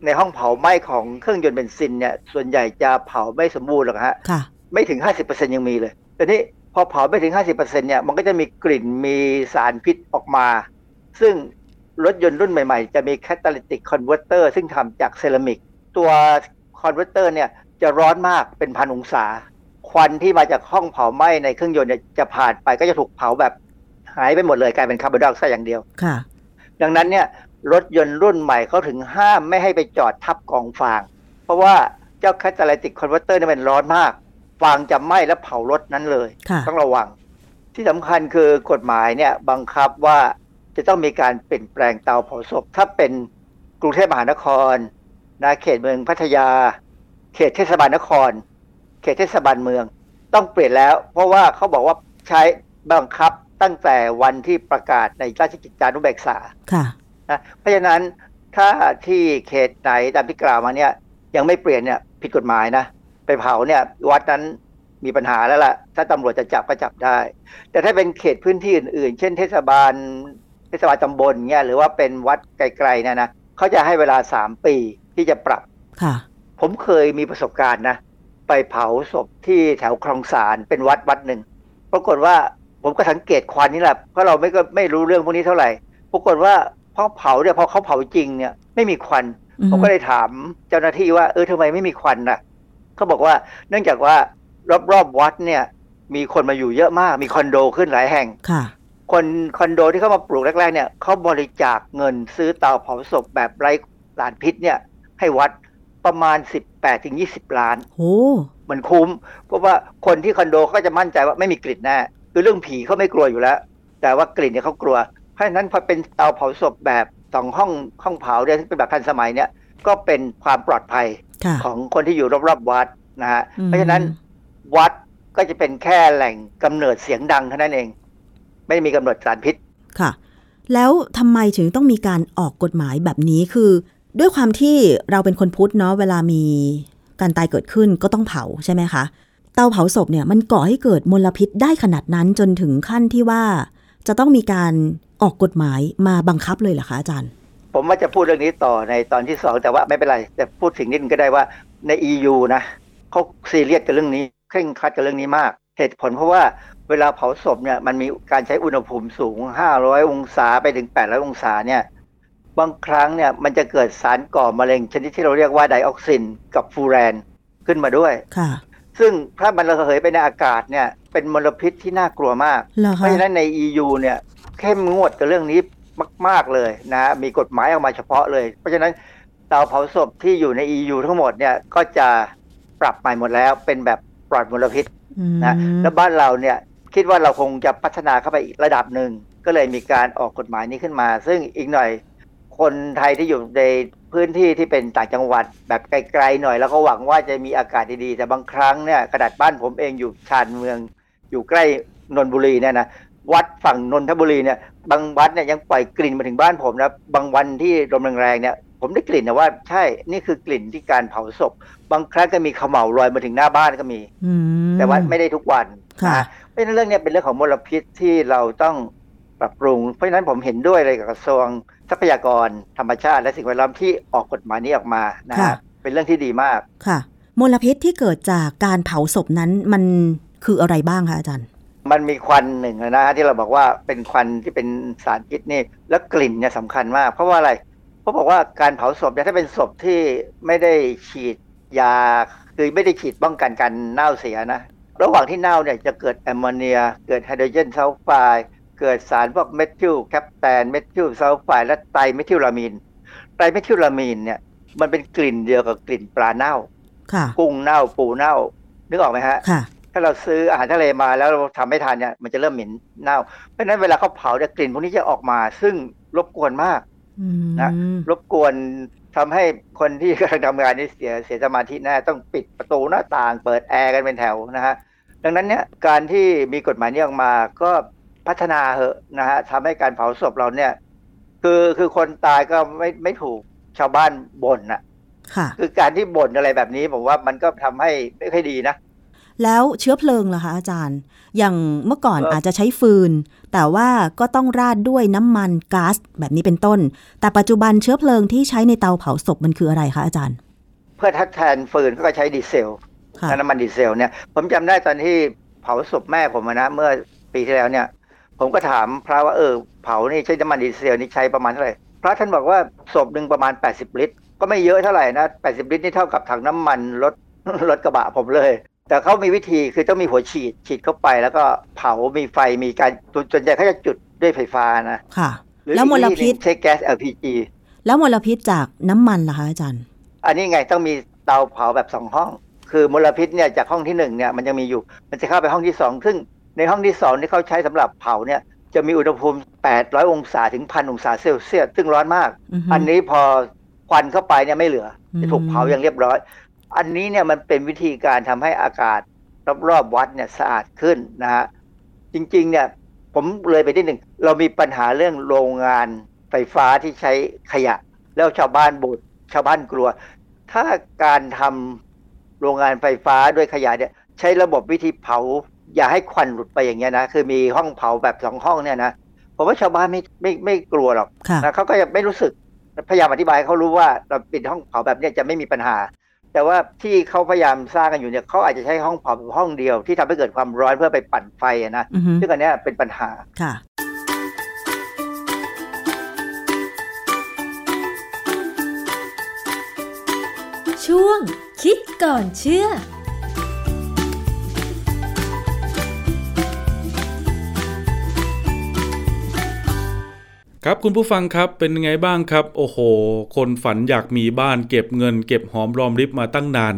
Speaker 6: ในห้องเผาไหม้ของเครื่องยนต์เบนซินเนี่ยส่วนใหญ่จะเผาไม่สมบูรณ์หรอกฮะ
Speaker 5: ค่ะ
Speaker 6: ไม่ถึง 50%ยังมีเลยแต่นี่พอเผาไม่ถึง 50%เนี่ยมันก็จะมีกลิ่นมีสารพิษออกมา ซึ่ง รถยนต์รุ่นใหม่ๆ จะมี catalytic converter ซึ่งทำจากเซรามิก ตัว converter เนี่ยจะร้อนมากเป็นพันองศา ควันที่มาจากห้องเผาไหม้ในเครื่องยนต์เนี่ยจะผ่านไปก็จะถูกเผาแบบหายไปหมดเลยกลายเป็นคาร์บอนไดออกไซด์อย่างเดียว
Speaker 5: ค่ะ
Speaker 6: ดังนั้นเนี่ยรถยนต์รุ่นใหม่เขาถึงห้ามไม่ให้ไปจอดทับกองฟาง เพราะว่าเจ้า catalytic converter เนี่ยมันร้อนมาก ฟางจะไหม้และเผารถนั้นเลย
Speaker 5: ค่ะ
Speaker 6: ต้องระวัง ที่สำคัญคือกฎหมายเนี่ยบังคับว่า จะต้องมีการเปลี่ยนแปลงเตาเผาศพ ถ้าเป็นกรุงเทพมหานครนะเขตเมืองพัทยา เขตเทศบาลนคร เขตเทศบาลเมือง ต้องเปลี่ยนแล้ว เพราะว่าเขาบอกว่าใช้บังคับตั้งแต่วันที่ประกาศในราชกิจจานุเบกษา
Speaker 5: ค่ะ
Speaker 6: นะเพราะฉะนั้นถ้าที่เขตไหนตามที่กล่าวมาเนี่ย ยังไม่เปลี่ยนเนี่ยผิดกฎหมายนะไปเผาเนี่ยวัดนั้นมีปัญหาแล้วล่ะ ถ้าตำรวจจะจับก็จับได้ แต่ถ้าเป็นเขตพื้นที่อื่น ๆ เช่นเทศบาล เทศบาลตำบลเนี่ยหรือว่าเป็นวัดไกลๆเนี่ยนะเขาจะให้เวลาสามปีที่จะปรับ
Speaker 5: ค่ะ
Speaker 6: ผมเคยมีประสบการณ์นะไปเผาศพที่แถวคลองสารเป็นวัดวัดหนึ่งปรากฏว่าผมก็สังเกตควันนี่แหละเพราะเราไม่ก็ไม่รู้เรื่องพวกนี้เท่าไหร่ปรากฏว่าพอเผาเนี่ยพอเขาเผาจริงเนี่ยไม่มีควัน
Speaker 5: อือฮึ
Speaker 6: ผมก็เลยถามเจ้าหน้าที่ว่าเออทำไมไม่มีควันน่ะเขาบอกว่าเนื่องจากว่ารอบๆวัดเนี่ย มีคนมาอยู่เยอะมากมีคอนโดขึ้นหลายแห่ง
Speaker 5: ค่ะ
Speaker 6: คนคอนโดที่เขามาปลูกแรกๆเนี่ยเขาบริจาคเงินซื้อเตาเผาศพแบบไร้สารพิษเนี่ยให้วัดประมาณ 18-20 ล้าน
Speaker 5: โอ้
Speaker 6: มันคุ้ม เพราะว่าคนที่คอนโดเขาก็จะมั่นใจว่าไม่มีกลิ่นแน่คือเรื่องผีเขาไม่กลัวอยู่แล้ว แต่ว่ากลิ่นเนี่ยเขากลัว เพราะฉะนั้นพอเป็นเตาเผาศพแบบสองห้องห้องเผาเนี่ยที่เป็นแบบทันสมัยเนี่ยก็เป็นความปลอดภัย
Speaker 5: ค่ะ
Speaker 6: ของคนที่อยู่รอบๆวัดนะฮะ
Speaker 5: อืม
Speaker 6: เพราะฉะนั้นวัดก็จะเป็นแค่แหล่งกำเนิดเสียงดังเท่านั้นเอง ไม่ได้มีกำเนิดสารพิษ
Speaker 5: ค่ะ แล้วทำไมถึงต้องมีการออกกฎหมายแบบนี้คือ ด้วยความที่เราเป็นคนพุทธเนาะเวลามีการตายเกิดขึ้นก็ต้องเผาใช่ไหมคะเตาเผาศพเนี่ยมันก่อให้เกิดมลพิษได้ขนาดนั้นจนถึงขั้นที่ว่า จะต้องมีการออกกฎหมายมาบังคับเลยเหรอคะอาจารย์
Speaker 6: ผมว่าจะพูดเรื่องนี้ต่อในตอนที่สองแต่ว่าไม่เป็นไรแต่พูดถึงนิดนึงก็ได้ว่าใน EU นะเขาซีเรียสกับเรื่องนี้เคร่งครัดกับเรื่องนี้มาก เหตุผลเพราะว่า เวลาเผาศพเนี่ยมันมีการใช้อุณหภูมิสูง 500 องศาไปถึง 800 องศาเนี่ยบางครั้งเนี่ยมันจะเกิดสารก่อมะเร็งชนิดที่เราเรียกว่าไดออกซินกับฟูแรนขึ้นมาด้วย
Speaker 5: ค่ะ
Speaker 6: ซึ่งถ้ามันระเหยไปในอากาศเนี่ยเป็นมลพิษที่น่ากลัวมาก
Speaker 5: เหรอ
Speaker 6: เพ
Speaker 5: คะ
Speaker 6: ราะฉะนั้นใน EU เนี่ยเข้มงวดกับเรื่องนี้มาก ๆเลยนะมีกฎหมายออกมาเฉพาะเลย เพราะฉะนั้นเตาเผาศพที่อยู่ใน EU ทั้งหมดเนี่ยก็จะปรับใหม่หมดแล้วเป็นแบบปลอดมลพิษ
Speaker 5: อืม
Speaker 6: นะแล้วบ้านเราเนี่ย คิดว่าเราคงจะพัฒนาเข้าไปอีกระดับหนึ่ง ก็เลยมีการออกกฎหมายนี้ขึ้นมา ซึ่งอีกหน่อยคนไทยที่อยู่ในพื้นที่ที่เป็นต่างจังหวัดแบบไกลๆหน่อย แล้วก็หวังว่าจะมีอากาศดีๆ แต่บางครั้งเนี่ยขนาดบ้านผมเองอยู่ชานเมือง อยู่ใกล้นนทบุรีเนี่ยนะวัดฝั่งนนทบุรีเนี่ยบางวัดเนี่ยยังปล่อยกลิ่นมาถึงบ้านผมนะบางวันที่ลมแรงๆเนี่ยผมได้กลิ่นนะว่าใช่นี่คือกลิ่นที่การเผาศพ บางครั้งก็มีเขม่าวลอยมาถึงหน้าบ้านก็มี
Speaker 5: อืม
Speaker 6: แต่ว่าไม่ได้ทุกวัน
Speaker 5: ค่ะ
Speaker 6: นะ เพราะฉะนั้นเรื่องเนี้ยเป็นเรื่องของมลพิษที่เราต้องปรับปรุง เพราะฉะนั้นผมเห็นด้วยเลยกับกระทรวงทรัพยากรธรรมชาติ และสิ่งแวดล้อมที่ออกกฎหมายนี้ออกมานะ
Speaker 5: ค่ะ
Speaker 6: ฮะเป็นเรื่องที่ดีมาก
Speaker 5: ค่ะ มลพิษที่เกิดจากการเผาศพนั้นมันคืออะไรบ้างคะอาจารย์
Speaker 6: มันมีควันหนึ่งนะฮะที่เราบอกว่าเป็นควันที่เป็นสารพิษนี่แล้วกลิ่นเนี่ยสำคัญมาก เพราะว่าอะไรเพราะบอกว่าการเผาศพเนี่ยถ้าเป็นศพที่ไม่ได้ฉีดยาคือไม่ได้ฉีดป้องกันการเน่าเสียนะ ระหว่างที่เน่าเนี่ยจะเกิดแอมโมเนีย เกิดไฮโดรเจนซัลไฟด์เกิดสารพวก methyl mercaptan methyl sulfide และ trimethylamine trimethylamine เนี่ยมันเป็นกลิ่นเดียวกับกลิ่นปลาเน่า
Speaker 5: ค่ะ
Speaker 6: กุ้งเน่าปูเน่านึกออกไหมฮะ
Speaker 5: ค่ะ
Speaker 6: ถ้าเราซื้ออาหารทะเลมาแล้วเราทำไม่ทันเนี่ยมันจะเริ่มเหม็นเน่า เพราะฉะนั้นเวลาเขาเผาเนี่ยกลิ่นพวกนี้จะออกมา ซึ่งรบกวนมาก
Speaker 5: อืม
Speaker 6: นะรบกวนทำให้คนที่กำลังทำงานนี่เสียเสียสมาธิแน่ต้องปิดประตูหน้าต่าง เปิดแอร์กันเป็นแถวนะฮะ ดังนั้นเนี่ยการที่มีกฎหมายนี้ออกมาก็พัฒนาเหอะนะฮะทำให้การเผาศพเราเนี่ยคือคือคนตายก็ไม่ไม่ถูกชาวบ้านบ่นนะ
Speaker 5: ค่ะ
Speaker 6: คือการที่บ่นอะไรแบบนี้ผมว่ามันก็ทำให้ไม่ค่อยดีนะ
Speaker 5: แล้วเชื้อเพลิงล่ะคะอาจารย์ อย่างเมื่อก่อน
Speaker 6: เอ่ออ
Speaker 5: อาจจะใช้ฟืน แต่ว่าก็ต้องราดด้วยน้ำมันก๊าซแบบนี้เป็นต้น แต่ปัจจุบันเชื้อเพลิงที่ใช้ในเตาเผาศพมันคืออะไรคะอาจารย์
Speaker 6: เพื่อทดแทนฟืนเขาก็ใช้ดีเซล
Speaker 5: ค่ะ
Speaker 6: น้ำมันดีเซลเนี่ย ผมจำได้ตอนที่เผาศพแม่ผมอะนะเมื่อปีที่แล้วเนี่ย ผมก็ถามพระว่าเออเผานี่ใช้น้ำมันดีเซลนี่ใช้ประมาณเท่าไหร่พระท่านบอกว่าศพหนึ่งประมาณ 80 ลิตร ก็ไม่เยอะเท่าไหร่นะ 80 ลิตรนี่เท่ากับถังน้ำมันรถรถกระบะผมเลย แต่เขามีวิธีคือต้องมีหัวฉีดฉีดเข้าไป แล้วก็เผามีไฟมีการส่วนใหญ่เขาจะจุดด้วยไฟฟ้านะ
Speaker 5: ค่ะ
Speaker 6: หรือ
Speaker 5: แล้วมลพิษ
Speaker 6: อีกวิธีหนึ่งใช้แก๊ส LPG
Speaker 5: แล้วมลพิษจากน้ำมันล่ะคะอาจารย์
Speaker 6: อันนี้ไงต้องมีเตาเผาแบบสองห้อง คือมลพิษเนี่ยจากห้องที่หนึ่งเนี่ยมันยังมีอยู่ มันจะเข้าไปห้องที่สองซึ่งในห้องที่สองที่เขาใช้สำหรับเผาเนี่ยจะมีอุณหภูมิ 800 องศาถึงพันองศาเซลเซียสซึ่งร้อนมาก
Speaker 5: อือฮึ
Speaker 6: อันนี้พอควันเข้าไปเนี่ยไม่เหลือ
Speaker 5: อืม
Speaker 6: จะถูกเผาอย่างเรียบร้อย อันนี้เนี่ยมันเป็นวิธีการทำให้อากาศรอบๆวัดเนี่ยสะอาดขึ้นนะฮะจริงๆเนี่ยผมเลยไปที่หนึ่งเรามีปัญหาเรื่องโรงงานไฟฟ้าที่ใช้ขยะ แล้วชาวบ้านบ่นชาวบ้านกลัว ถ้าการทำ โรงงานไฟฟ้าด้วยขยะเนี่ยใช้ระบบวิธีเผา อย่าให้ควันหลุดไปอย่างเงี้ยนะ คือมีห้องเผาแบบสองห้องเนี่ยนะผมว่าชาวบ้านไม่ไม่ไม่กลัวหรอก
Speaker 5: ค่ะ
Speaker 6: นะเขาก็ยังไม่รู้สึกพยายามอธิบายให้เขารู้ว่าเราปิดห้องเผาแบบเนี้ยจะไม่มีปัญหา แต่ว่าที่เขาพยายามสร้างกันอยู่เนี่ยเขาอาจจะใช้ห้องเผาแบบห้องเดียวที่ทำให้เกิดความร้อนเพื่อไปปั่นไฟอะนะ
Speaker 5: อือฮึ
Speaker 6: ซึ่งอันเนี้ยเป็นปัญหา
Speaker 4: ช่วง คิดก่อนเชื่อ
Speaker 2: ครับคุณผู้ฟังครับเป็นไงบ้างครับ โอ้โห คนฝันอยากมีบ้านเก็บเงิน เก็บหอมรอมริบมาตั้งนาน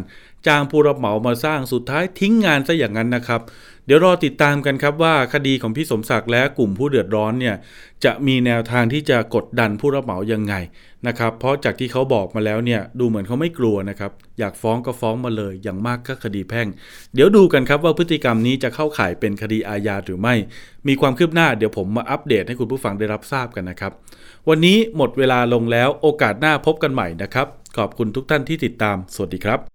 Speaker 2: จ้างผู้รับเหมามาสร้างสุดท้ายทิ้งงานซะอย่างนั้นนะครับ เดี๋ยวรอติดตามกันครับว่าคดีของพี่สมศักดิ์และกลุ่มผู้เดือดร้อนเนี่ยจะมีแนวทางที่จะกดดันผู้รับเหมายังไงนะครับเพราะจากที่เขาบอกมาแล้วเนี่ยดูเหมือนเขาไม่กลัวนะครับอยากฟ้องก็ฟ้องมาเลยอย่างมากก็คดีแพ่ง เดี๋ยวดูกันครับว่าพฤติกรรมนี้จะเข้าข่ายเป็นคดีอาญาหรือไม่ มีความคืบหน้าเดี๋ยวผมมาอัปเดตให้คุณผู้ฟังได้รับทราบกันนะครับ วันนี้หมดเวลาลงแล้วโอกาสหน้าพบกันใหม่นะครับ ขอบคุณทุกท่านที่ติดตาม สวัสดีครับ